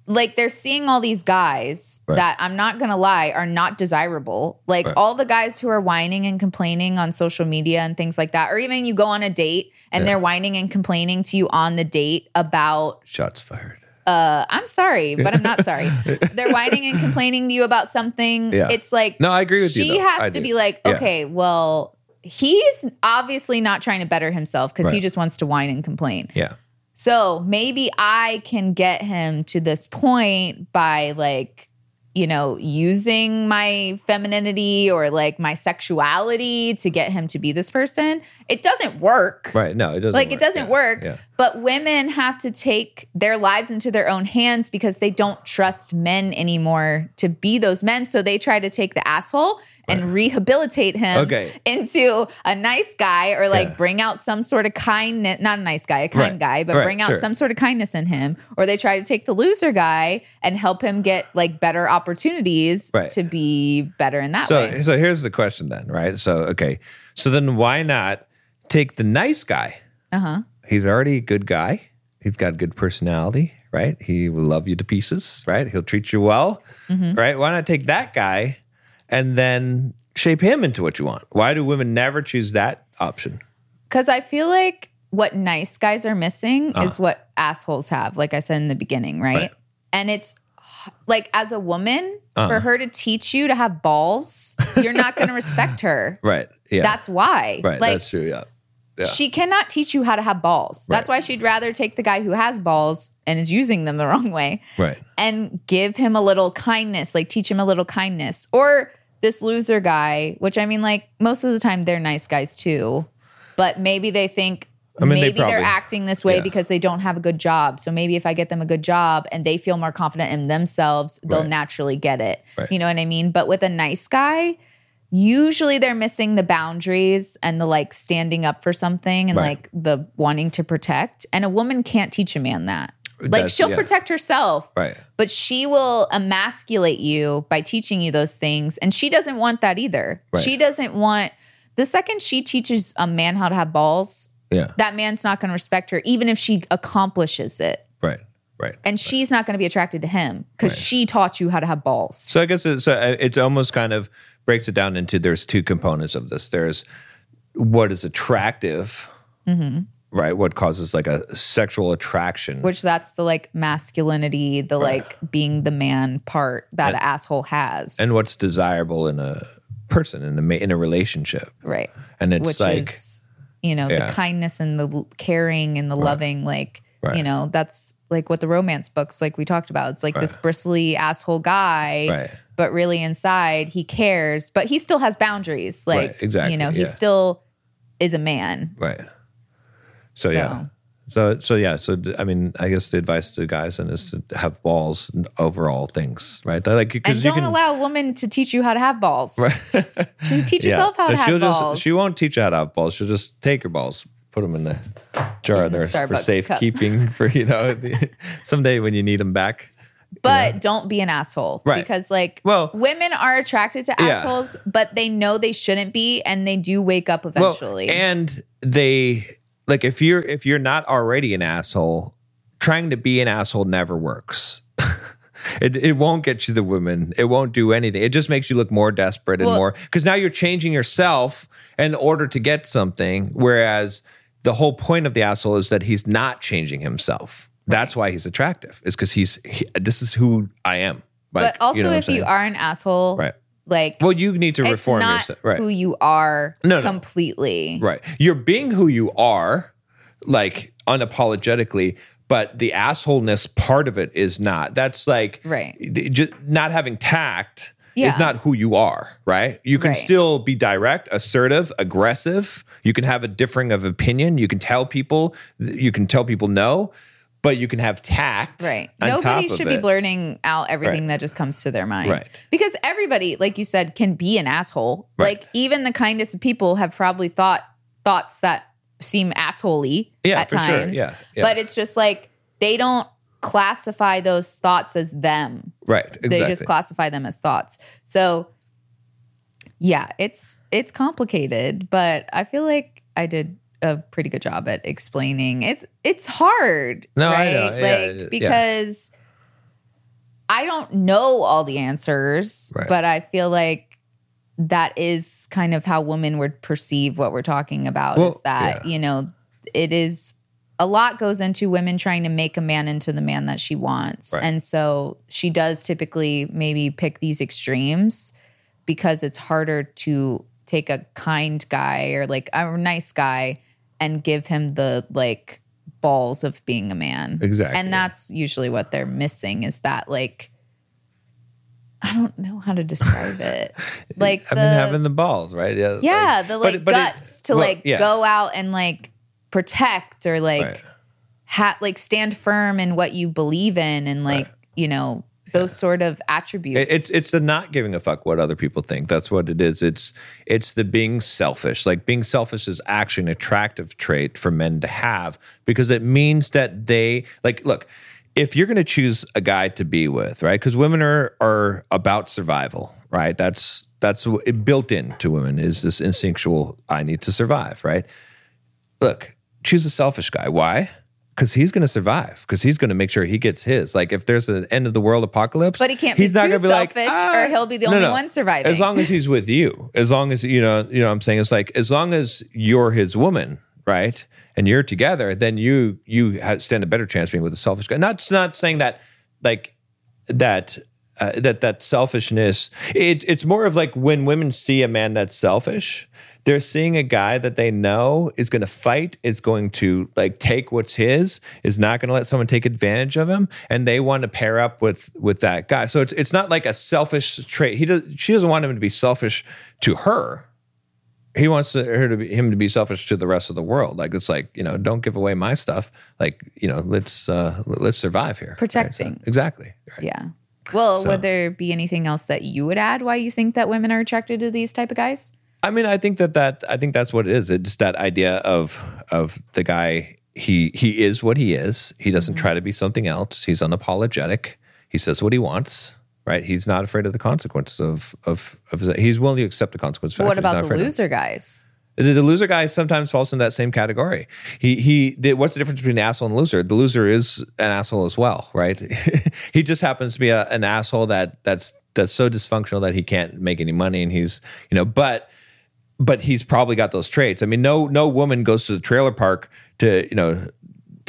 like they're seeing all these guys Right. that I'm not going to lie are not desirable. Like Right. all the guys who are whining and complaining on social media and things like that or even you go on a date and Yeah. they're whining and complaining to you on the date about Shots fired. uh, I'm sorry, but I'm not sorry. They're whining and complaining to you about something. Yeah. It's like No, I agree with you, She has I to do. be like, Yeah. okay, well, he's obviously not trying to better himself because he just wants to whine and complain. Yeah. So maybe I can get him to this point by like, you know, using my femininity or like my sexuality to get him to be this person. It doesn't work Right. No, it doesn't. like work. it doesn't Yeah. work Yeah. But women have to take their lives into their own hands because they don't trust men anymore to be those men so they try to take the asshole and rehabilitate him Okay. into a nice guy or like Yeah. bring out some sort of kindness not a nice guy a kind Right. guy but Right, bring out sure. some sort of kindness in him or they try to take the loser guy and help him get like better opportunities Right. to be better in that So, way so here's the question then, right? So, okay. So then why not take the nice guy? uh-huh He's already a good guy. He's got good personality, right? He will love you to pieces, right? He'll treat you well, Mm-hmm. right? Why not take that guy and then shape him into what you want? Why do women never choose that option. Because I feel like what nice guys are missing is what assholes have, like I said in the beginning, right? Uh-huh. Right. And it's like as a woman, Uh-huh. for her to teach you to have balls, you're not going to respect her. Right. Yeah. That's why. right. Like That's true. Yeah. Yeah. she cannot teach you how to have balls. That's Right. why she'd rather take the guy who has balls and is using them the wrong way Right. and give him a little kindness, like teach him a little kindness. Or this loser guy, which I mean, like most of the time they're nice guys too, but maybe they think I mean, maybe they are acting this way yeah. because they don't have a good job. So maybe if I get them a good job and they feel more confident in themselves, they'll Right. naturally get it. Right. You know what I mean? But with a nice guy, usually they're missing the boundaries and the like standing up for something and Right. like the wanting to protect. And a woman can't teach a man that. Like That's- she'll yeah. protect herself, Right. but she will emasculate you by teaching you those things. And she doesn't want that either. Right. She doesn't want the second she teaches a man how to have balls, Yeah. that man's not going to respect her, even if she accomplishes it. Right. Right. And she's not going to be attracted to him because she taught you how to have balls. So I guess it's, so uh, it's almost kind of breaks it down into there's two components of this. There's what is attractive, mm-hmm. right? What causes like a sexual attraction, Which that's the like masculinity, the like being the man part that an asshole has. and what's desirable in a person in a in a relationship. right. And it's Which like is, you know, Yeah. the kindness and the caring and the loving, like, Right. you know, that's like what the romance books, like we talked about. It's like this bristly asshole guy, Right. But really inside he cares, but he still has boundaries. Like, exactly, you know, he yeah. still is a man. right. So, So- yeah. So so yeah. So I mean, I guess the advice to guys then is to have balls and overall things, right? Like And because you don't can allow a woman to teach you how to have balls. Right. to teach yourself how to have she'll balls. Just, she won't teach you how to have balls. She'll just take your balls, put them in the jar In the there for Starbucks cup. safekeeping. For you know, the, someday when you need them back. But don't be an asshole. Right. Because like Well- women are attracted to Yeah. assholes, but they know they shouldn't be and they do wake up Well, eventually. and they like if you're if you're not already an asshole, trying to be an asshole never works. It, it won't get you the women. It won't do anything. It just makes you look more desperate and Well- more because now you're changing yourself in order to get something. Whereas the whole point of the asshole is that he's not changing himself. That's why he's attractive. Is because he's he, this is who I am. Like, but also you know if you are an asshole, right. like Well, you need to reform yourself. Right. who you are No, no. completely. Right. You're being who you are, like unapologetically, but the assholeness part of it is not. That's like Right. Just not having tact Yeah. is not who you are, right? You can Right. still be direct, assertive, aggressive. You can have a differing of opinion. You can tell people, you can tell people no, but you can have tact. Right. Nobody should be it. blurting out everything Right. that just comes to their mind. Right. Because everybody, like you said, can be an asshole. Right. Like even the kindest of people have probably thought thoughts that seem assholey Yeah, at for sure. times. Yeah, yeah. But it's just like they don't classify those thoughts as them. Right. Exactly. They just classify them as thoughts. So yeah, it's it's complicated, but I feel like I did a pretty good job at explaining. It's it's hard, No, I right? know. Like yeah. because I don't know all the answers, Right. but I feel like that is kind of how women would perceive what we're talking about Well, is that, yeah. you know, it is a lot goes into women trying to make a man into the man that she wants. Right. And so she does typically maybe pick these extremes because it's harder to take a kind guy or like a nice guy and give him the like balls of being a man. Exactly, And that's usually what they're missing is that like I don't know how to describe it. Like I the mean, having the balls, right? Yeah. yeah, the like but it- guts to well, like yeah. go out and like protect or like Right. ha- like stand firm in what you believe in and like you know those sort of attributes. It's it's the not giving a fuck what other people think. That's what it is. It's it's the being selfish. Like being selfish is actually an attractive trait for men to have because it means that they like look, if you're going to choose a guy to be with, right? Cuz women are are about survival, right? That's that's built into women is this instinctual I need to survive, right? Look, choose a selfish guy. Why? Because he's going to survive because he's going to make sure he gets his. Like if there's an end of the world apocalypse, But he can't he's be too like, selfish "Ah." or he'll be the No, only no. one surviving. As long as he's with you, as long as you know, you know, what I'm saying it's like as long as you're his woman, right, and you're together, then you you stand a better chance being with a selfish guy. Not not saying that like that. Uh, that that selfishness it, it's more of like when women see a man that's selfish they're seeing a guy that they know is going to fight is going to like take what's his is not going to let someone take advantage of him and they want to pair up with with that guy so it's it's not like a selfish trait he does she doesn't want him to be selfish to her he wants to, her to be him to be selfish to the rest of the world like it's like you know don't give away my stuff like you know let's uh let's survive here right? So- Protecting. exactly right. yeah. Well, So- would there be anything else that you would add why you think that women are attracted to these type of guys? I mean, I think that that I think that's what it is. It's that idea of of the guy. He he is what he is. He doesn't Mm-hmm. try to be something else. He's unapologetic. He says what he wants. Right. He's not afraid of the consequences of of of. He's willing to accept the consequences. What about the loser guys? The, the loser guy sometimes falls in that same category. He he. The, what's the difference between an asshole and loser? The loser is an asshole as well, right? he just happens to be a, an asshole that that's that's so dysfunctional that he can't make any money, and he's you know, but but he's probably got those traits. I mean, no no woman goes to the trailer park to you know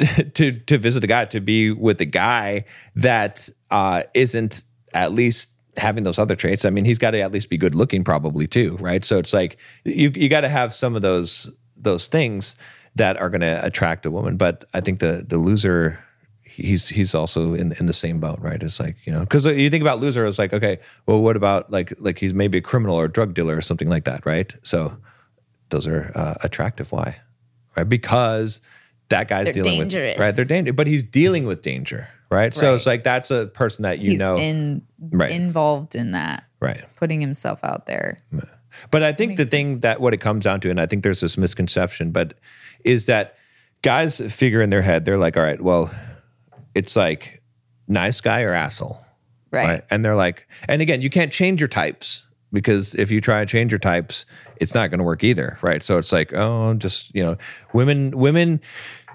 to to visit a guy to be with a guy that uh, isn't at least having those other traits. I mean, he's got to at least be good looking, probably too, right? So it's like you you got to have some of those those things that are going to attract a woman. But I think the the loser. He's he's also in in the same boat, right? It's like you know, because you think about loser, it's like okay, well, what about like like he's maybe a criminal or a drug dealer or something like that, right? So those are uh, attractive. Why? Right? Because that guy's They're dealing dangerous. with right. They're dangerous, but he's dealing with danger, right? So it's like that's a person that you He's know, in Right. involved in that, right? putting himself out there. But I think the thing that what it comes down to, and I think there's this misconception, but is that guys figure in their head, they're like, all right, well, it's like nice guy or asshole. Right. And they're like, and again, you can't change your types because if you try to change your types, it's not going to work either, right? So it's like, oh, just you know, women, women,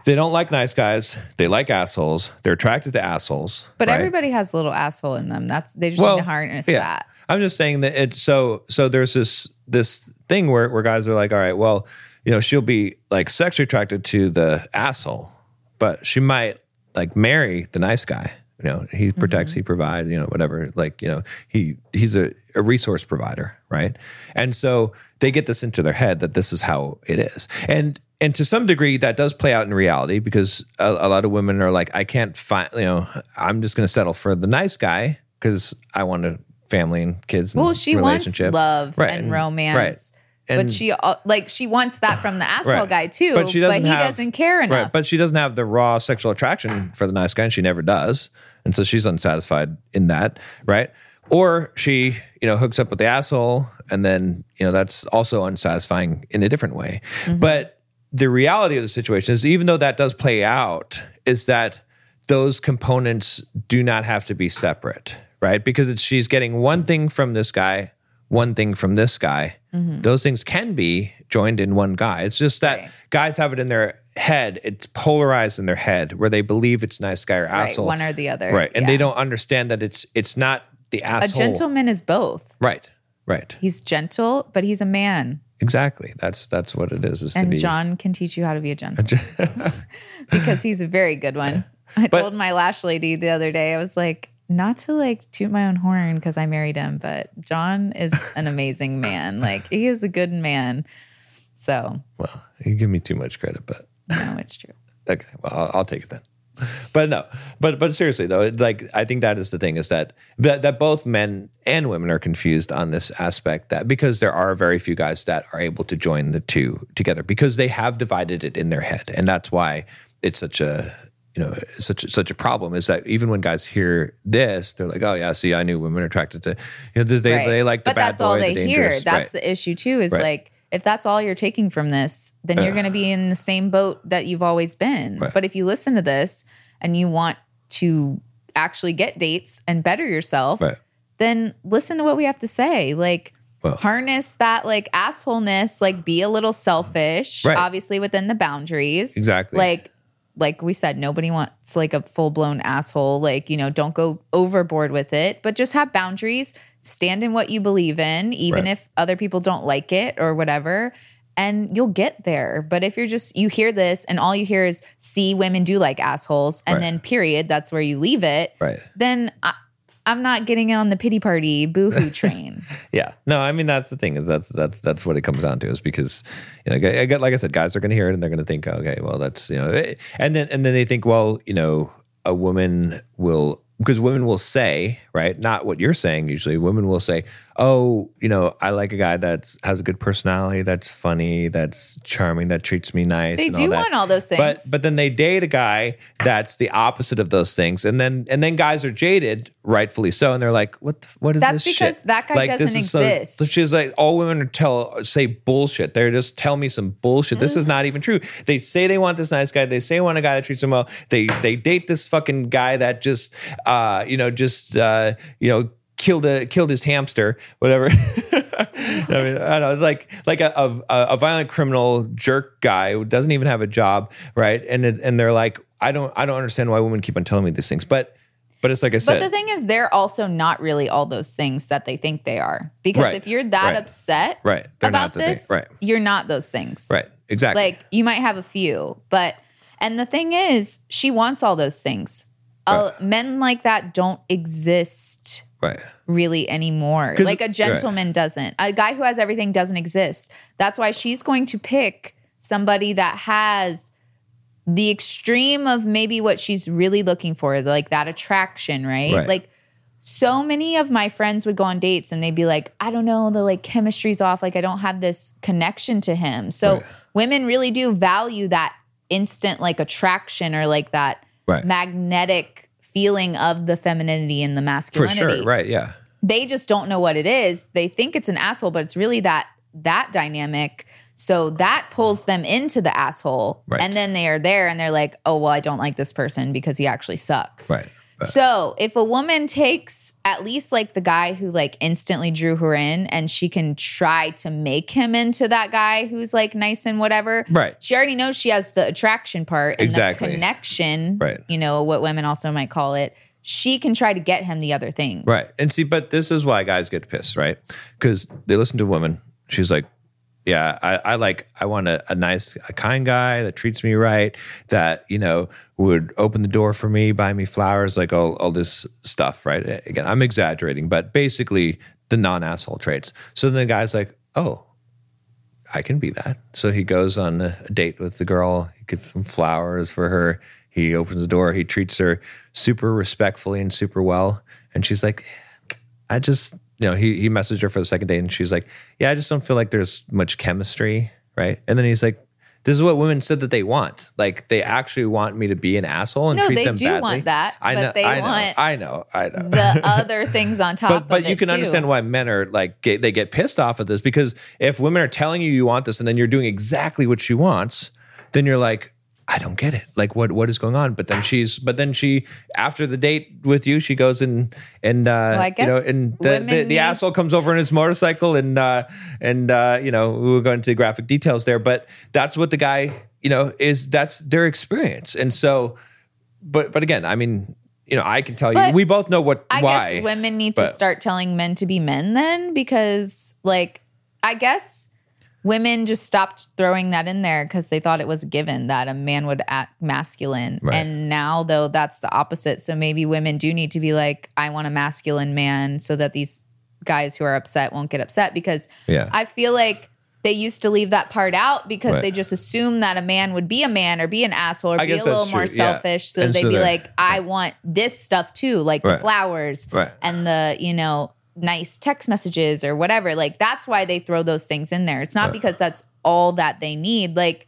they don't like nice guys. They like assholes. They're attracted to assholes. But right? everybody has a little asshole in them. That's they just need to harness that. I'm just saying that it's so so there's this this thing where where guys are like, all right, well, you know, she'll be like sexually attracted to the asshole, but she might like marry the nice guy. You know, he protects, he mm-hmm. provides, you know, whatever. Like, you know, he he's a, a resource provider, right? And so they get this into their head that this is how it is. And and to some degree that does play out in reality because a, a lot of women are like, I can't find, you know, I'm just gonna settle for the nice guy because I want a family and kids. And Well, she wants love Right, and and- romance. right. But she like she wants that from the asshole Right. guy too. But she doesn't he have- doesn't care enough. Right, but she doesn't have the raw sexual attraction for the nice guy, and she never does, and so she's unsatisfied in that, right? Or she, you know, hooks up with the asshole, and then you know that's also unsatisfying in a different way. Mm-hmm. But the reality of the situation is, even though that does play out, is that those components do not have to be separate, right? Because it's she's getting one thing from this guy, one thing from this guy. Mm-hmm. Those things can be joined in one guy. It's just that Right. guys have it in their head. It's polarized in their head where they believe it's nice guy or right, asshole, one or the other. right? And they don't understand that it's it's not the asshole. A gentleman is both. right? Right. He's gentle, but he's a man. Exactly. That's that's what it is. Is to And be John can teach you how to be a gentleman because he's a very good one. I But- told my lash lady the other day, I was like, not to like toot my own horn because I married him, but John is an amazing man. Like he is a good man. So well. You give me too much credit, but no, it's true. Okay, well, I'll, I'll take it then. But no, but but seriously though, like I think that is the thing is that that, that both men and women are confused on this aspect that because there are very few guys that are able to join the two together because they have divided it in their head, and that's why it's such a you know such such a problem is that even when guys hear this, they're like, oh yeah, see, I knew women are attracted to you know they Right. they like the but bad that's boy, all the they hear. That's right. the issue too. Is Right. like if that's all you're taking from this, then you're going to be in the same boat that you've always been. But if you listen to this and you want to actually get dates and better yourself, then listen to what we have to say. Like Well- harness that like assholeness, like be a little selfish, obviously within the boundaries. Exactly. Like like we said, nobody wants like a full blown asshole. Like, you know, don't go overboard with it, but just have boundaries, stand in what you believe in, even Right. if other people don't like it or whatever. And you'll get there. But if you're just, you hear this and all you hear is, see, women do like assholes, and Right. then period, that's where you leave it, Right. then I, I'm not getting on the pity party boohoo train. Yeah. No, I mean that's the thing is that's that's that's what it comes down to is because you know I get like I said guys are going to hear it and they're going to think okay well that's you know eh, and then and then they think well you know a woman will because women will say right not what you're saying usually women will say oh you know I like a guy that has a good personality that's funny that's charming that treats me nice They and do that. want all those things. but but then they date a guy that's the opposite of those things and then and then guys are jaded rightfully so and they're like what the, what is That's this because shit? that guy this doesn't exist. so she's like all women are tell say bullshit they're just tell me some bullshit this Mm-hmm. is not even true they say they want this nice guy they say they want a guy that treats them well they they date this fucking guy that just uh you know just uh you know killed a killed his hamster whatever I mean, I don't know. It's like like a, a a violent criminal jerk guy who doesn't even have a job, right? And it, and they're like, I don't I don't understand why women keep on telling me these things, but but it's like I said. But the thing is, they're also not really all those things that they think they are. Because Right, if you're that right, upset right. They're about thing, this, right. you're not those things. right, exactly, Like you might have a few, but and the thing is, she wants all those things. Uh, men like that don't exist right, really anymore. Like a gentleman doesn't. A guy who has everything doesn't exist. That's why she's going to pick somebody that has the extreme of maybe what she's really looking for, like that attraction, right? Right. Like so many of my friends would go on dates and they'd be like, I don't know, the like chemistry's off. Like I don't have this connection to him. So Right. women really do value that instant like attraction or like that Right. magnetic feeling of the femininity and the masculinity. for sure, right, yeah, they just don't know what it is. They think it's an asshole, but it's really that that dynamic. So that pulls them into the asshole. Right. And then they are there and they're like, oh, well, I don't like this person because he actually sucks. right, So if a woman takes at least like the guy who like instantly drew her in and she can try to make him into that guy who's like nice and whatever. Right. She already knows she has the attraction part and Exactly. the connection. Right. You know, what women also might call it. She can try to get him the other things. Right. And see, but this is why guys get pissed, right? Because they listen to women. She's like, yeah, I, I like, I want a, a nice, a kind guy that treats me right, that, you know, would open the door for me, buy me flowers, like all, all this stuff, right? Again, I'm exaggerating, but basically the non asshole traits. So then the guy's like, oh, I can be that. So he goes on a date with the girl. He gets some flowers for her. He opens the door. He treats her super respectfully and super well. And she's like, I just, you know, he, he messaged her for the second date and she's like, yeah, I just don't feel like there's much chemistry. Right. And then he's like, this is what women said that they want. Like they actually want me to be an asshole and No, treat they them do badly. want that, I but know, they I know, want I know, I know the other things on top but but you can too. understand why men are like get, they get pissed off at this because if women are telling you you want this and then you're doing exactly what she wants, then you're like, I don't get it. Like what what is going on? But then she's but then she after the date with you, she goes and and uh I you know and the, the, the asshole comes over in his motorcycle and uh and uh you know we will go into graphic details there, but that's what the guy you know is that's their experience, and so but but again, I mean. You know, I can tell you, we both know what I why. guess women need to start telling men to be men then because like I guess women just stopped throwing that in there because they thought it was a given that a man would act masculine. Right. And now though that's the opposite. So maybe women do need to be like, I want a masculine man so that these guys who are upset won't get upset because Yeah. I feel like they used to leave that part out because Right. they just assumed that a man would be a man or be an asshole or I be a little more true, yeah. selfish. So And they'd so be like, I want this stuff too, like the flowers Right. and the, you know, nice text messages or whatever. Like that's why they throw those things in there. It's not because that's all that they need. Like,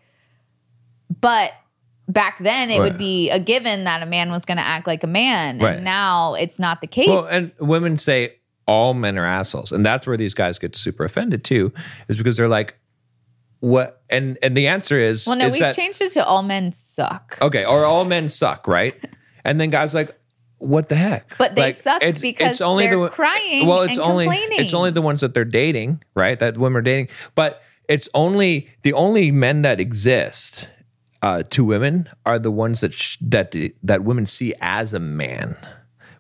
but back then it Right. would be a given that a man was going to act like a man. Right. And now it's not the case. Well, and women say all men are assholes, and that's where these guys get super offended too, is because they're like, "What?" And and the answer is, well, no, is we've that, changed it to all men suck. Okay, or all men suck, right? And then guys like, "What the heck?" But they Like, suck because they're crying Well, it's and only complaining. it's only the ones that they're dating, right? That women are dating, but it's only the only men that exist uh, to women are the ones that sh- that the, that women see as a man,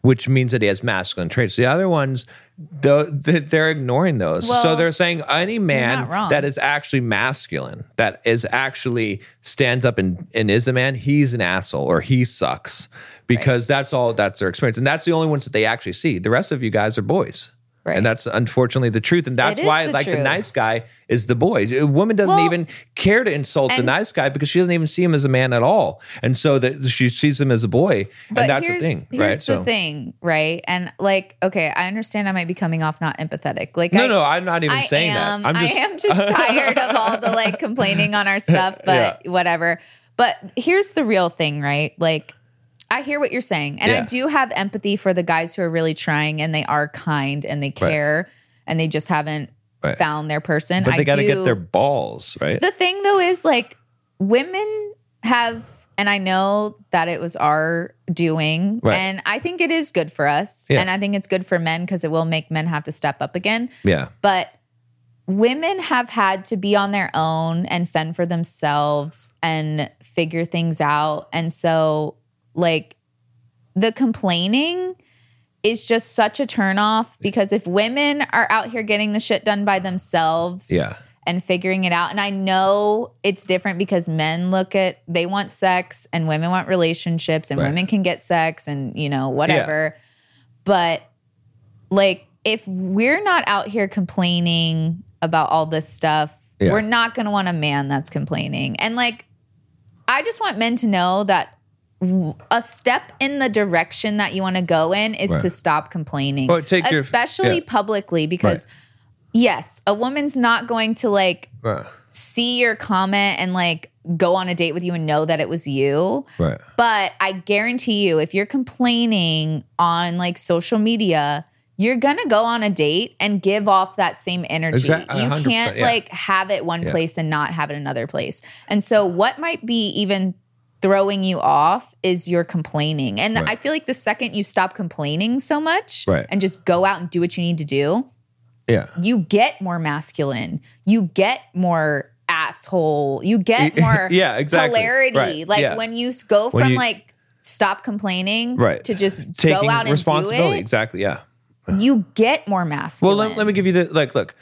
which means that he has masculine traits. The other ones, the, the, they're ignoring those. so they're saying any man that is actually masculine, that is actually stands up and, and is a man, he's an asshole or he sucks because that's all that's their experience, and that's the only ones that they actually see. The rest of you guys are boys. Right. And that's unfortunately the truth. And that's why, the like, the nice guy is the boy. A woman doesn't Well, even care to insult the nice guy because she doesn't even see him as a man at all. And so that she sees him as a boy. And that's the here's, thing, here's right? the so, thing, right? And like, okay, I understand I might be coming off not empathetic. Like, no, I, no, I'm not even I saying am, that. I'm just, I am just tired of all the like complaining on our stuff, but whatever. But here's the real thing, right? Like, I hear what you're saying, and I do have empathy for the guys who are really trying and they are kind and they care and they just haven't Right. found their person. but they got to get their balls, right? the thing though is like women have and I know that it was our doing Right. and I think it is good for us Yeah. and I think it's good for men because it will make men have to step up again yeah. but women have had to be on their own and fend for themselves and figure things out and so like the complaining is just such a turnoff because if women are out here getting the shit done by themselves Yeah. and figuring it out and I know it's different because men look at they want sex and women want relationships and Right. women can get sex and you know whatever but like if we're not out here complaining about all this stuff Yeah. we're not going to want a man that's complaining and like i just want men to know that a step in the direction that you want to go in is Right. to stop complaining Well, take your- especially yeah. publicly because yes a woman's not going to like Right. see your comment and like go on a date with you and know that it was you Right. but I guarantee you, if you're complaining on like social media, you're gonna go on a date and give off that same energy. Exact- You can't yeah. like have it one Yeah. place and not have it another place. And so, what might be even throwing you off is your complaining. And Right. I feel like the second you stop complaining so much Right. and just go out and do what you need to do, Yeah. you get more masculine. You get more asshole. You get more Yeah, exactly. polarity. Right, Like yeah. when you go from you- like stop complaining Right. to just Taking go out and do it, Exactly. Yeah. you get more Well, masculine. let, let me give you the like. Look,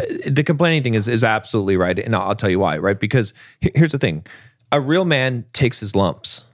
uh, the complaining thing is is absolutely right, and I'll, I'll tell you why. Right, because here's the thing: a real man takes his lumps,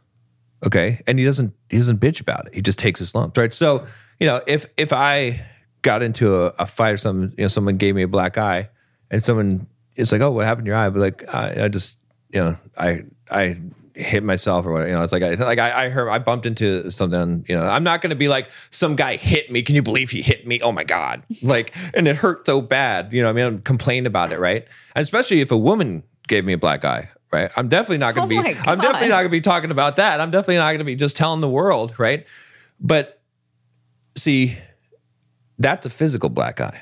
okay, and he doesn't he doesn't bitch about it. He just takes his lumps, right? So you know, if if I got into a, a fight or something, you know, someone gave me a black eye, and someone it's like, oh, what happened to your eye? But like, I, I just you know, I I hit myself or whatever. You know, it's like I like I, I heard I bumped into something. You know, I'm not going to be like some guy hit me. Can you believe he hit me? Oh my god! Like, and it hurt so bad. You know, I mean, I'm complaining about it, right? And especially if a woman gave me a black eye. Right, I'm definitely not going to Oh be. I'm definitely not going to be talking about that. I'm definitely not going to be just telling the world, right? But see, that's a physical black eye.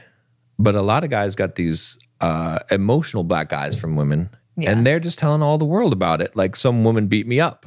But a lot of guys got these uh, emotional black eyes from women, Yeah. and they're just telling all the world about it. Like some woman beat me up.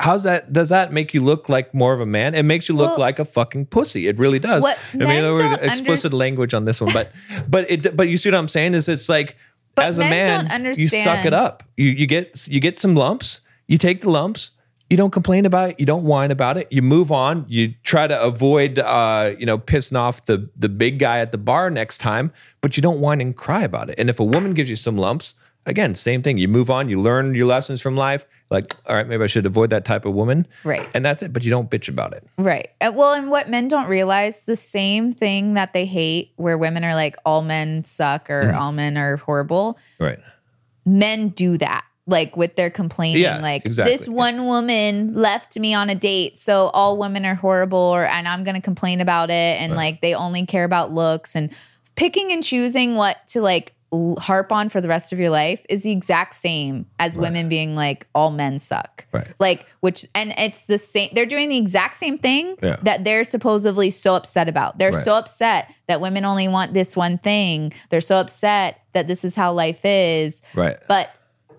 How's that? Does that make you look like more of a man? It makes you look Well- like a fucking pussy. It really does. I mean, men we're explicit underst- language on this one, but but it but you see what I'm saying? Is it's like But as a man, you suck it up. You you get you get some lumps. You take the lumps. You don't complain about it. You don't whine about it. You move on. You try to avoid, uh, you know, pissing off the the big guy at the bar next time, but you don't whine and cry about it. And if a woman gives you some lumps, again, same thing. You move on. You learn your lessons from life. Like, all right, maybe I should avoid that type of woman. Right. And that's it. But you don't bitch about it. Right. Uh, Well, and what men don't realize, the same thing that they hate, where women are like, all men suck or Mm. all men are horrible, Right. men do that. Like with their complaining, Yeah, like exactly. this one woman left me on a date, so all women are horrible, or and I'm gonna complain about it, and like they only care about looks and picking and choosing what to like harp on for the rest of your life is the exact same as women being like all men suck. Right. Like which and it's the same they're doing the exact same thing Yeah. that they're supposedly so upset about. They're Right. so upset that women only want this one thing. They're so upset that this is how life is. Right. But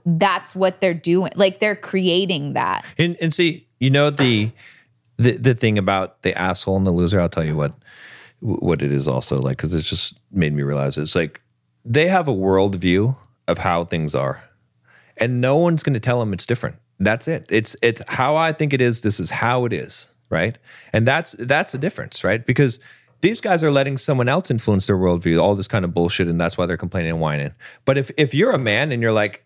that's what they're doing. Like they're creating that. And and see, you know the the the thing about the asshole and the loser. I'll tell you what what it is also like because it's just made me realize it's like they have a worldview of how things are, and no one's going to tell them it's different. That's it. It's it's how I think it is. This is how it is, right? And that's that's the difference, right? Because these guys are letting someone else influence their worldview, all this kind of bullshit, and that's why they're complaining and whining. But if if you're a man and you're like,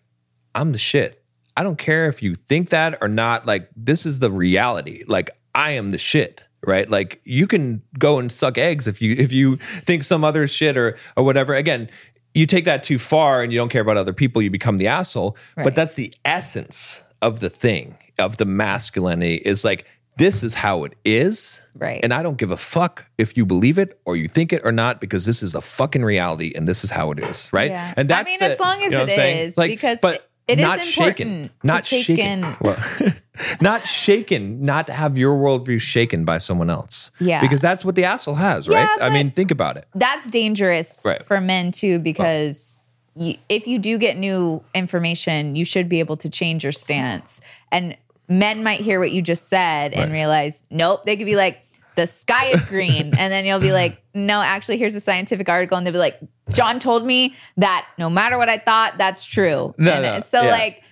I'm the shit. I don't care if you think that or not. Like, this is the reality. Like, I am the shit. Right. Like you can go and suck eggs if you if you think some other shit or or whatever. Again, you take that too far and you don't care about other people, you become the asshole. Right. But that's the essence of the thing, of the masculinity is like this is how it is. Right. And I don't give a fuck if you believe it or you think it or not, because this is a fucking reality and this is how it is. Right. Yeah. And that's I mean, the- as long as you know it what I'm saying? is, because but it- is not shaken, important not to take shaken, well, not shaken, not to have your worldview shaken by someone else. Yeah. because that's what the asshole has, right? Yeah, I mean, think about it. that's dangerous Right. for men too because you, if you do get new information you should be able to change your stance and men might hear what you just said and realize nope they could be like the sky is green and then you'll be like no actually here's a scientific article and they'll be like john told me that no matter what i thought that's true No, and no, so yeah. like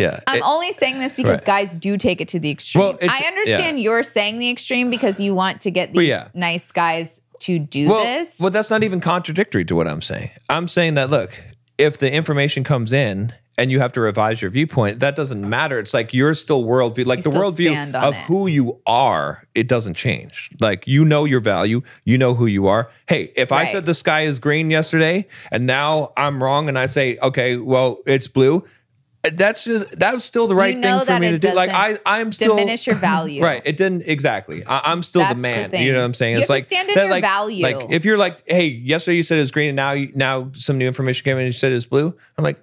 Yeah, I'm It- only saying this because Right. guys do take it to the extreme. Well, I understand you're saying the extreme because you want to get these yeah. nice guys to do well, this. well, that's not even contradictory to what I'm saying. I'm saying that look, if the information comes in and you have to revise your viewpoint, that doesn't matter. It's like you're still worldview, like You the worldview of it. who you are. It doesn't change. Like you know your value, you know who you are. Hey, if I said the sky is green yesterday and now I'm wrong and I say okay, well it's blue. That's just that was still the right know thing for me to do. Like I, I'm still diminish your value. Right. It didn't exactly. I, I'm still That's the the man. thing. you know what I'm saying? You it's like stand in that, your like, value. Like if you're like, hey, yesterday you said it was green, and now you, now some new information came in and you said it's blue. I'm like,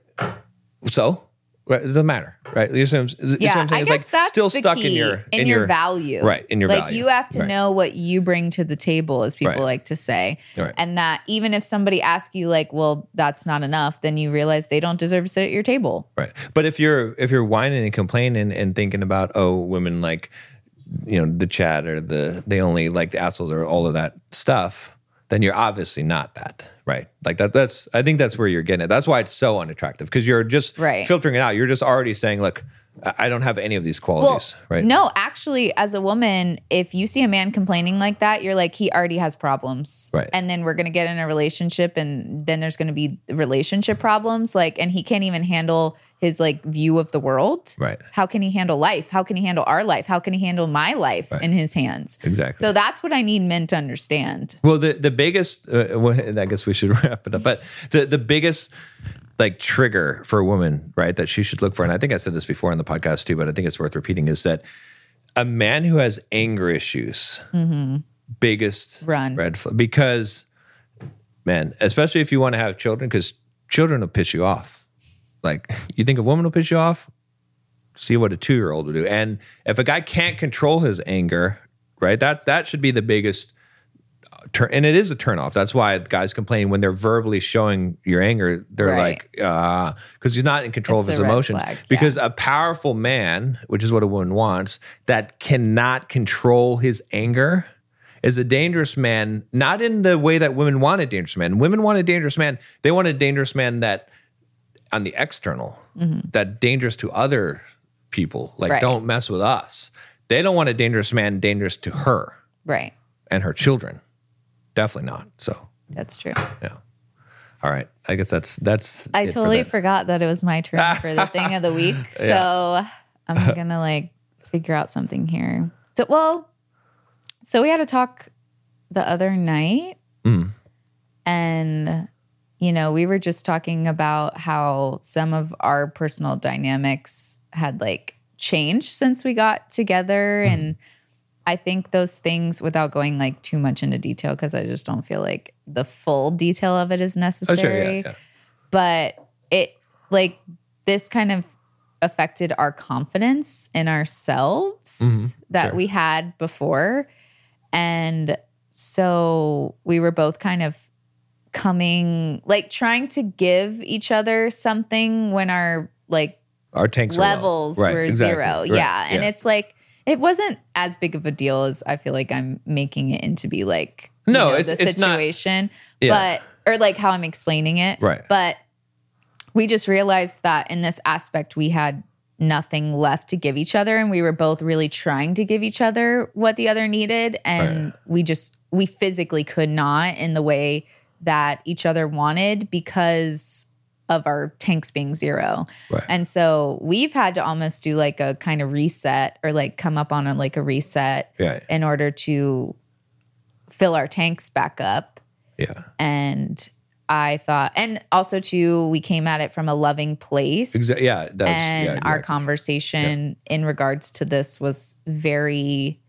so. Right, it doesn't matter, right? You see what I'm, you what yeah, I'm saying? I It's guess like that's still stuck in your in, your, value, right? In your like value. you have to Right. know what you bring to the table, as people Right. like to say, Right. and that even if somebody asks you like, "Well, that's not enough," then you realize they don't deserve to sit at your table. Right. But if you're if you're whining and complaining and thinking about oh women like you know the chat or the they only like the assholes or all of that stuff, then you're obviously not that. Right. Like that that's I think that's where you're getting it. That's why it's so unattractive because you're just Right. filtering it out. You're just already saying, look, I don't have any of these Well, qualities. right. no, actually, as a woman, if you see a man complaining like that, you're like, he already has problems. Right. And then we're going to get in a relationship, and then there's going to be relationship problems. Like, and he can't even handle his like view of the world. Right. How can he handle life? How can he handle our life? How can he handle my life in his hands? Exactly. So that's what I need men to understand. Well, the the biggest, uh, well, and I guess we should wrap it up. But the the biggest like trigger for a woman, right, that she should look for, and I think I said this before on the podcast too, but I think it's worth repeating, is that a man who has anger issues, mm-hmm. biggest Run. red flag, because man, especially if you want to have children, because children will piss you off. Like you think a woman will piss you off, see what a two year old will do. And if a guy can't control his anger, right, that that should be the biggest turn. And it is a turn off. That's why guys complain when they're verbally showing your anger. They're Right. like, uh, because he's not in control It's of his emotions. flag, yeah. Because a powerful man, which is what a woman wants, that cannot control his anger. Is a dangerous man, not in the way that women want a dangerous man. Women want a dangerous man. They want a dangerous man that on the external that dangerous to other people like Mm-hmm. Right. don't mess with us they don't want a dangerous man dangerous to her Right. and her children definitely not so That's true. yeah all right i guess that's that's I for totally that. forgot that it was my turn for the thing of the week. So I'm gonna like figure out something here. So well, so we had a talk the other night, Mm. and you know we were just talking about how some of our personal dynamics had like changed since we got together, Mm. and I think those things, without going like too much into detail, because I just don't feel like the full detail of it is necessary. oh, sure, yeah, yeah. but it like this kind of affected our confidence in ourselves mm-hmm. that sure. we had before and so we were both kind of coming like trying to give each other something when our like our tanks levels Right, were exactly. zero. Right, Yeah. And it's like it wasn't as big of a deal as I feel like I'm making it into be like you No, know, it's- the it's not- situation. Yeah. But or like how I'm explaining it. Right. But we just realized that in this aspect we had nothing left to give each other and we were both really trying to give each other what the other needed and we just we physically could not in the way that each other wanted because of our tanks being zero. Right. And so we've had to almost do like a kind of reset or like come up on a like a reset Yeah. in order to fill our tanks back up Yeah. and I thought, and also too, we came at it from a loving place. Exa- yeah, that's- and yeah, our exactly. conversation in regards to this was very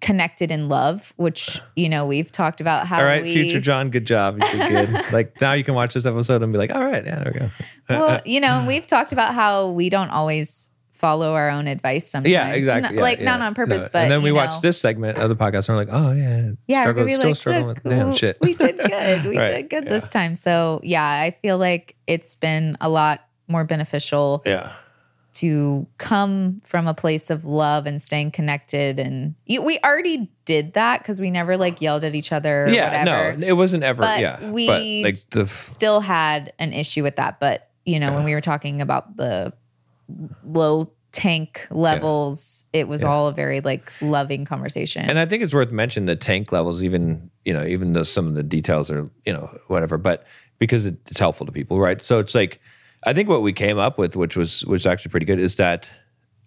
connected in love, which you know we've talked about how All right, we, future John, good job. You did good. like now you can watch this episode and be like, all right, yeah, there we go. Uh, well, uh, you know, we've talked about how we don't always follow our own advice sometimes. Yeah, exactly. Not- yeah, like yeah. not on purpose, No. but and then we you watch this segment of the podcast and we're like, oh yeah, Yeah, struggle, we're still like, struggling with damn shit. We did good. We Right, did good yeah. this time. So yeah, I feel like it's been a lot more beneficial yeah, to come from a place of love and staying connected. And you, we already did that because we never like yelled at each other. Or yeah. whatever. No, it wasn't ever. But yeah, we but like the f- still had an issue with that. But you know, when we were talking about the low tank levels, it was all a very like loving conversation. And I think it's worth mentioning the tank levels, even you know, even though some of the details are you know whatever, but because it's helpful to people, right? So it's like I think what we came up with, which was which was actually pretty good, is that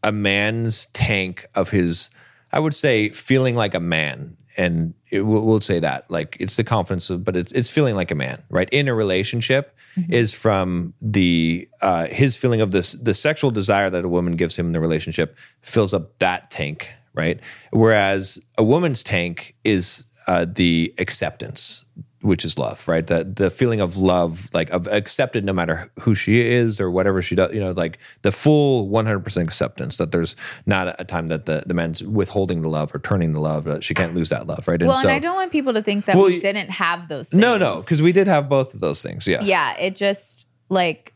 a man's tank of his, I would say, feeling like a man, and it, we'll, we'll say that like it's the confidence, of, but it's it's feeling like a man, right? In a relationship, is from the uh, his feeling of this the sexual desire that a woman gives him in the relationship fills up that tank, right? Whereas a woman's tank is uh, the acceptance, which is love, right? The the feeling of love, like of accepted no matter who she is or whatever she does, you know, like the full one hundred percent acceptance that there's not a time that the the man's withholding the love or turning the love, that she can't lose that love, right? well, and I don't want people to think that Well, we didn't have those things. no, no, because we did have both of those things, yeah, yeah, it just like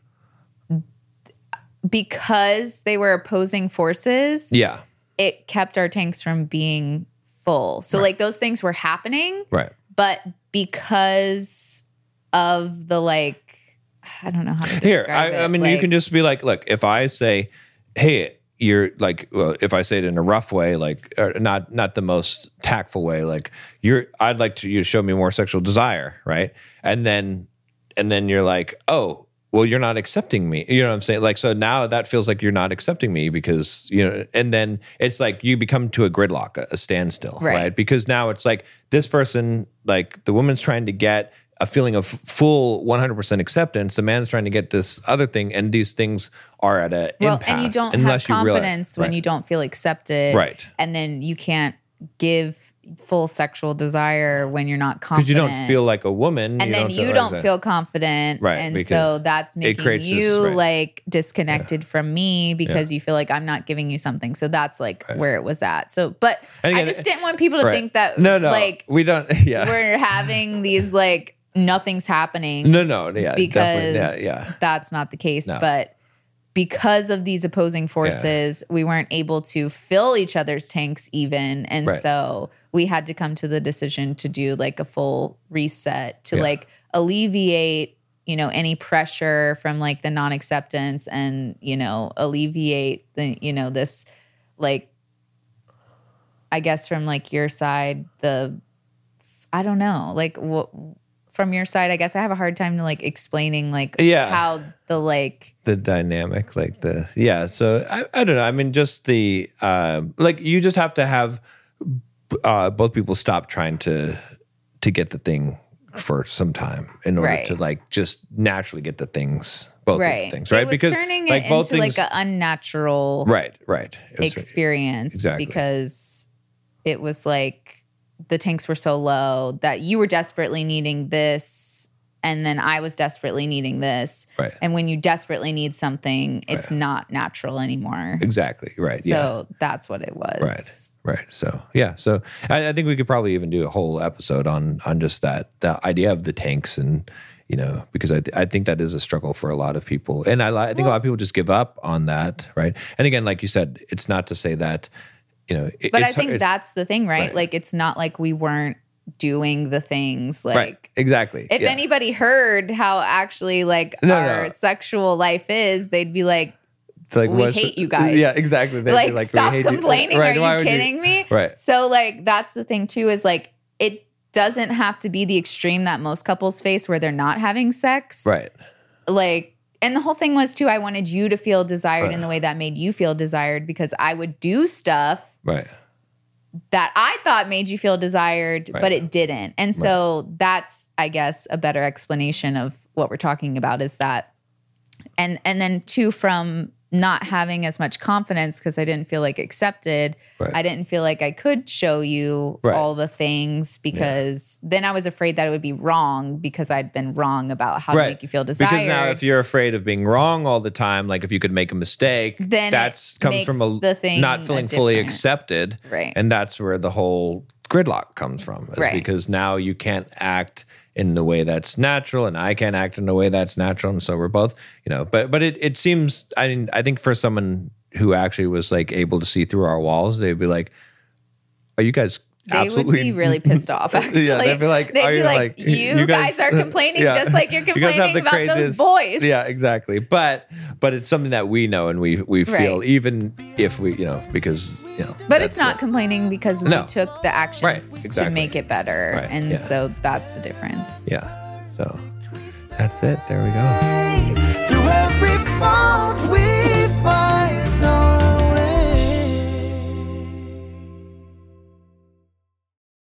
because they were opposing forces, yeah, it kept our tanks from being full. So like those things were happening, right. but because of the like I don't know how to Here, describe I, it. I mean, you can just be like, look, if I say, hey, you're like, well, if I say it in a rough way, like, or not not the most tactful way, like, you're, I'd like to you show me more sexual desire, right? And then, and then you're like, oh, well, you're not accepting me. You know what I'm saying? Like, so now that feels like you're not accepting me because you know, and then it's like you become to a gridlock, a, a standstill, Right. right? Because now it's like this person, like the woman's trying to get a feeling of full 100% acceptance. The man's trying to get this other thing, and these things are at a well, impasse and you don't unless have you realize- confidence when right. you don't feel accepted, Right. And then you can't give full sexual desire when you're not confident. because you don't feel like a woman, and then feel- you don't feel confident, Right, And so that's making creates this- you right. like disconnected from me because you feel like I'm not giving you something. So that's like where it was at. So, but And I just didn't want people to Right. think that no, no, like we don't. Yeah, we're having these like nothing's happening no, no, yeah, because yeah, yeah. that's not the case. No. But because of these opposing forces, we weren't able to fill each other's tanks even. And Right. so we had to come to the decision to do like a full reset to Yeah. like alleviate, you know, any pressure from like the non acceptance and, you know, alleviate the, you know, this like, I guess from like your side, the, I don't know, like what, from your side, I guess I have a hard time to like explaining like Yeah. how the like the dynamic like the yeah so i, I don't know i mean just the um like you just have to have uh both people stop trying to to get the thing for some time in order Right. to like just naturally get the things both right the things right was turning it into like an unnatural right right experience Exactly. because it was like the tanks were so low that you were desperately needing this and then I was desperately needing this. Right. And when you desperately need something, it's not natural anymore. exactly right yeah So that's what it was. Right. Right. So yeah. So I, I think we could probably even do a whole episode on on just that the idea of the tanks and you know because I I think that is a struggle for a lot of people and I I think a lot of people just give up on that right and again like you said it's not to say that you know it- But I think that's the thing, right? right. Like it's not like we weren't doing the things like right. Exactly. if Yeah. anybody heard how actually like No, our no. sexual life is, they'd be like, It's like, we hate you guys. Yeah, exactly. They'd be like, we stop you. complaining. Right, Are you kidding me? Right. So like that's the thing too, is like it doesn't have to be the extreme that most couples face where they're not having sex. Right. Like and the whole thing was too, I wanted you to feel desired Right. in the way that made you feel desired because I would do stuff Right. that I thought made you feel desired, Right. but it didn't. And so that's, I guess, a better explanation of what we're talking about is that, and and then two from not having as much confidence because I didn't feel like accepted. Right. I didn't feel like I could show you Right. all the things because then I was afraid that it would be wrong because I'd been wrong about how to make you feel desired. Because now, if you're afraid of being wrong all the time, like if you could make a mistake, Then that's comes from a the thing not feeling fully accepted, Right. And that's where the whole gridlock comes from, is Right. because now you can't act in the way that's natural, and I can't act in a way that's natural, and so we're both, you know. But but it it seems, I mean, I think for someone who actually was like able to see through our walls, they'd be like, "Are you guys?" They would be really pissed off. Actually, Yeah, they'd be like, they'd are be you like, like- you, you guys, guys- are complaining Yeah. just like you're You guys have complaining the about those boys. Yeah, exactly. But but it's something that we know and we we feel Right. even if we you know because you know. But it's not it. complaining because we No. took the actions Right, to make it better. Right, and yeah. so that's the difference. Yeah. So that's it. There we go.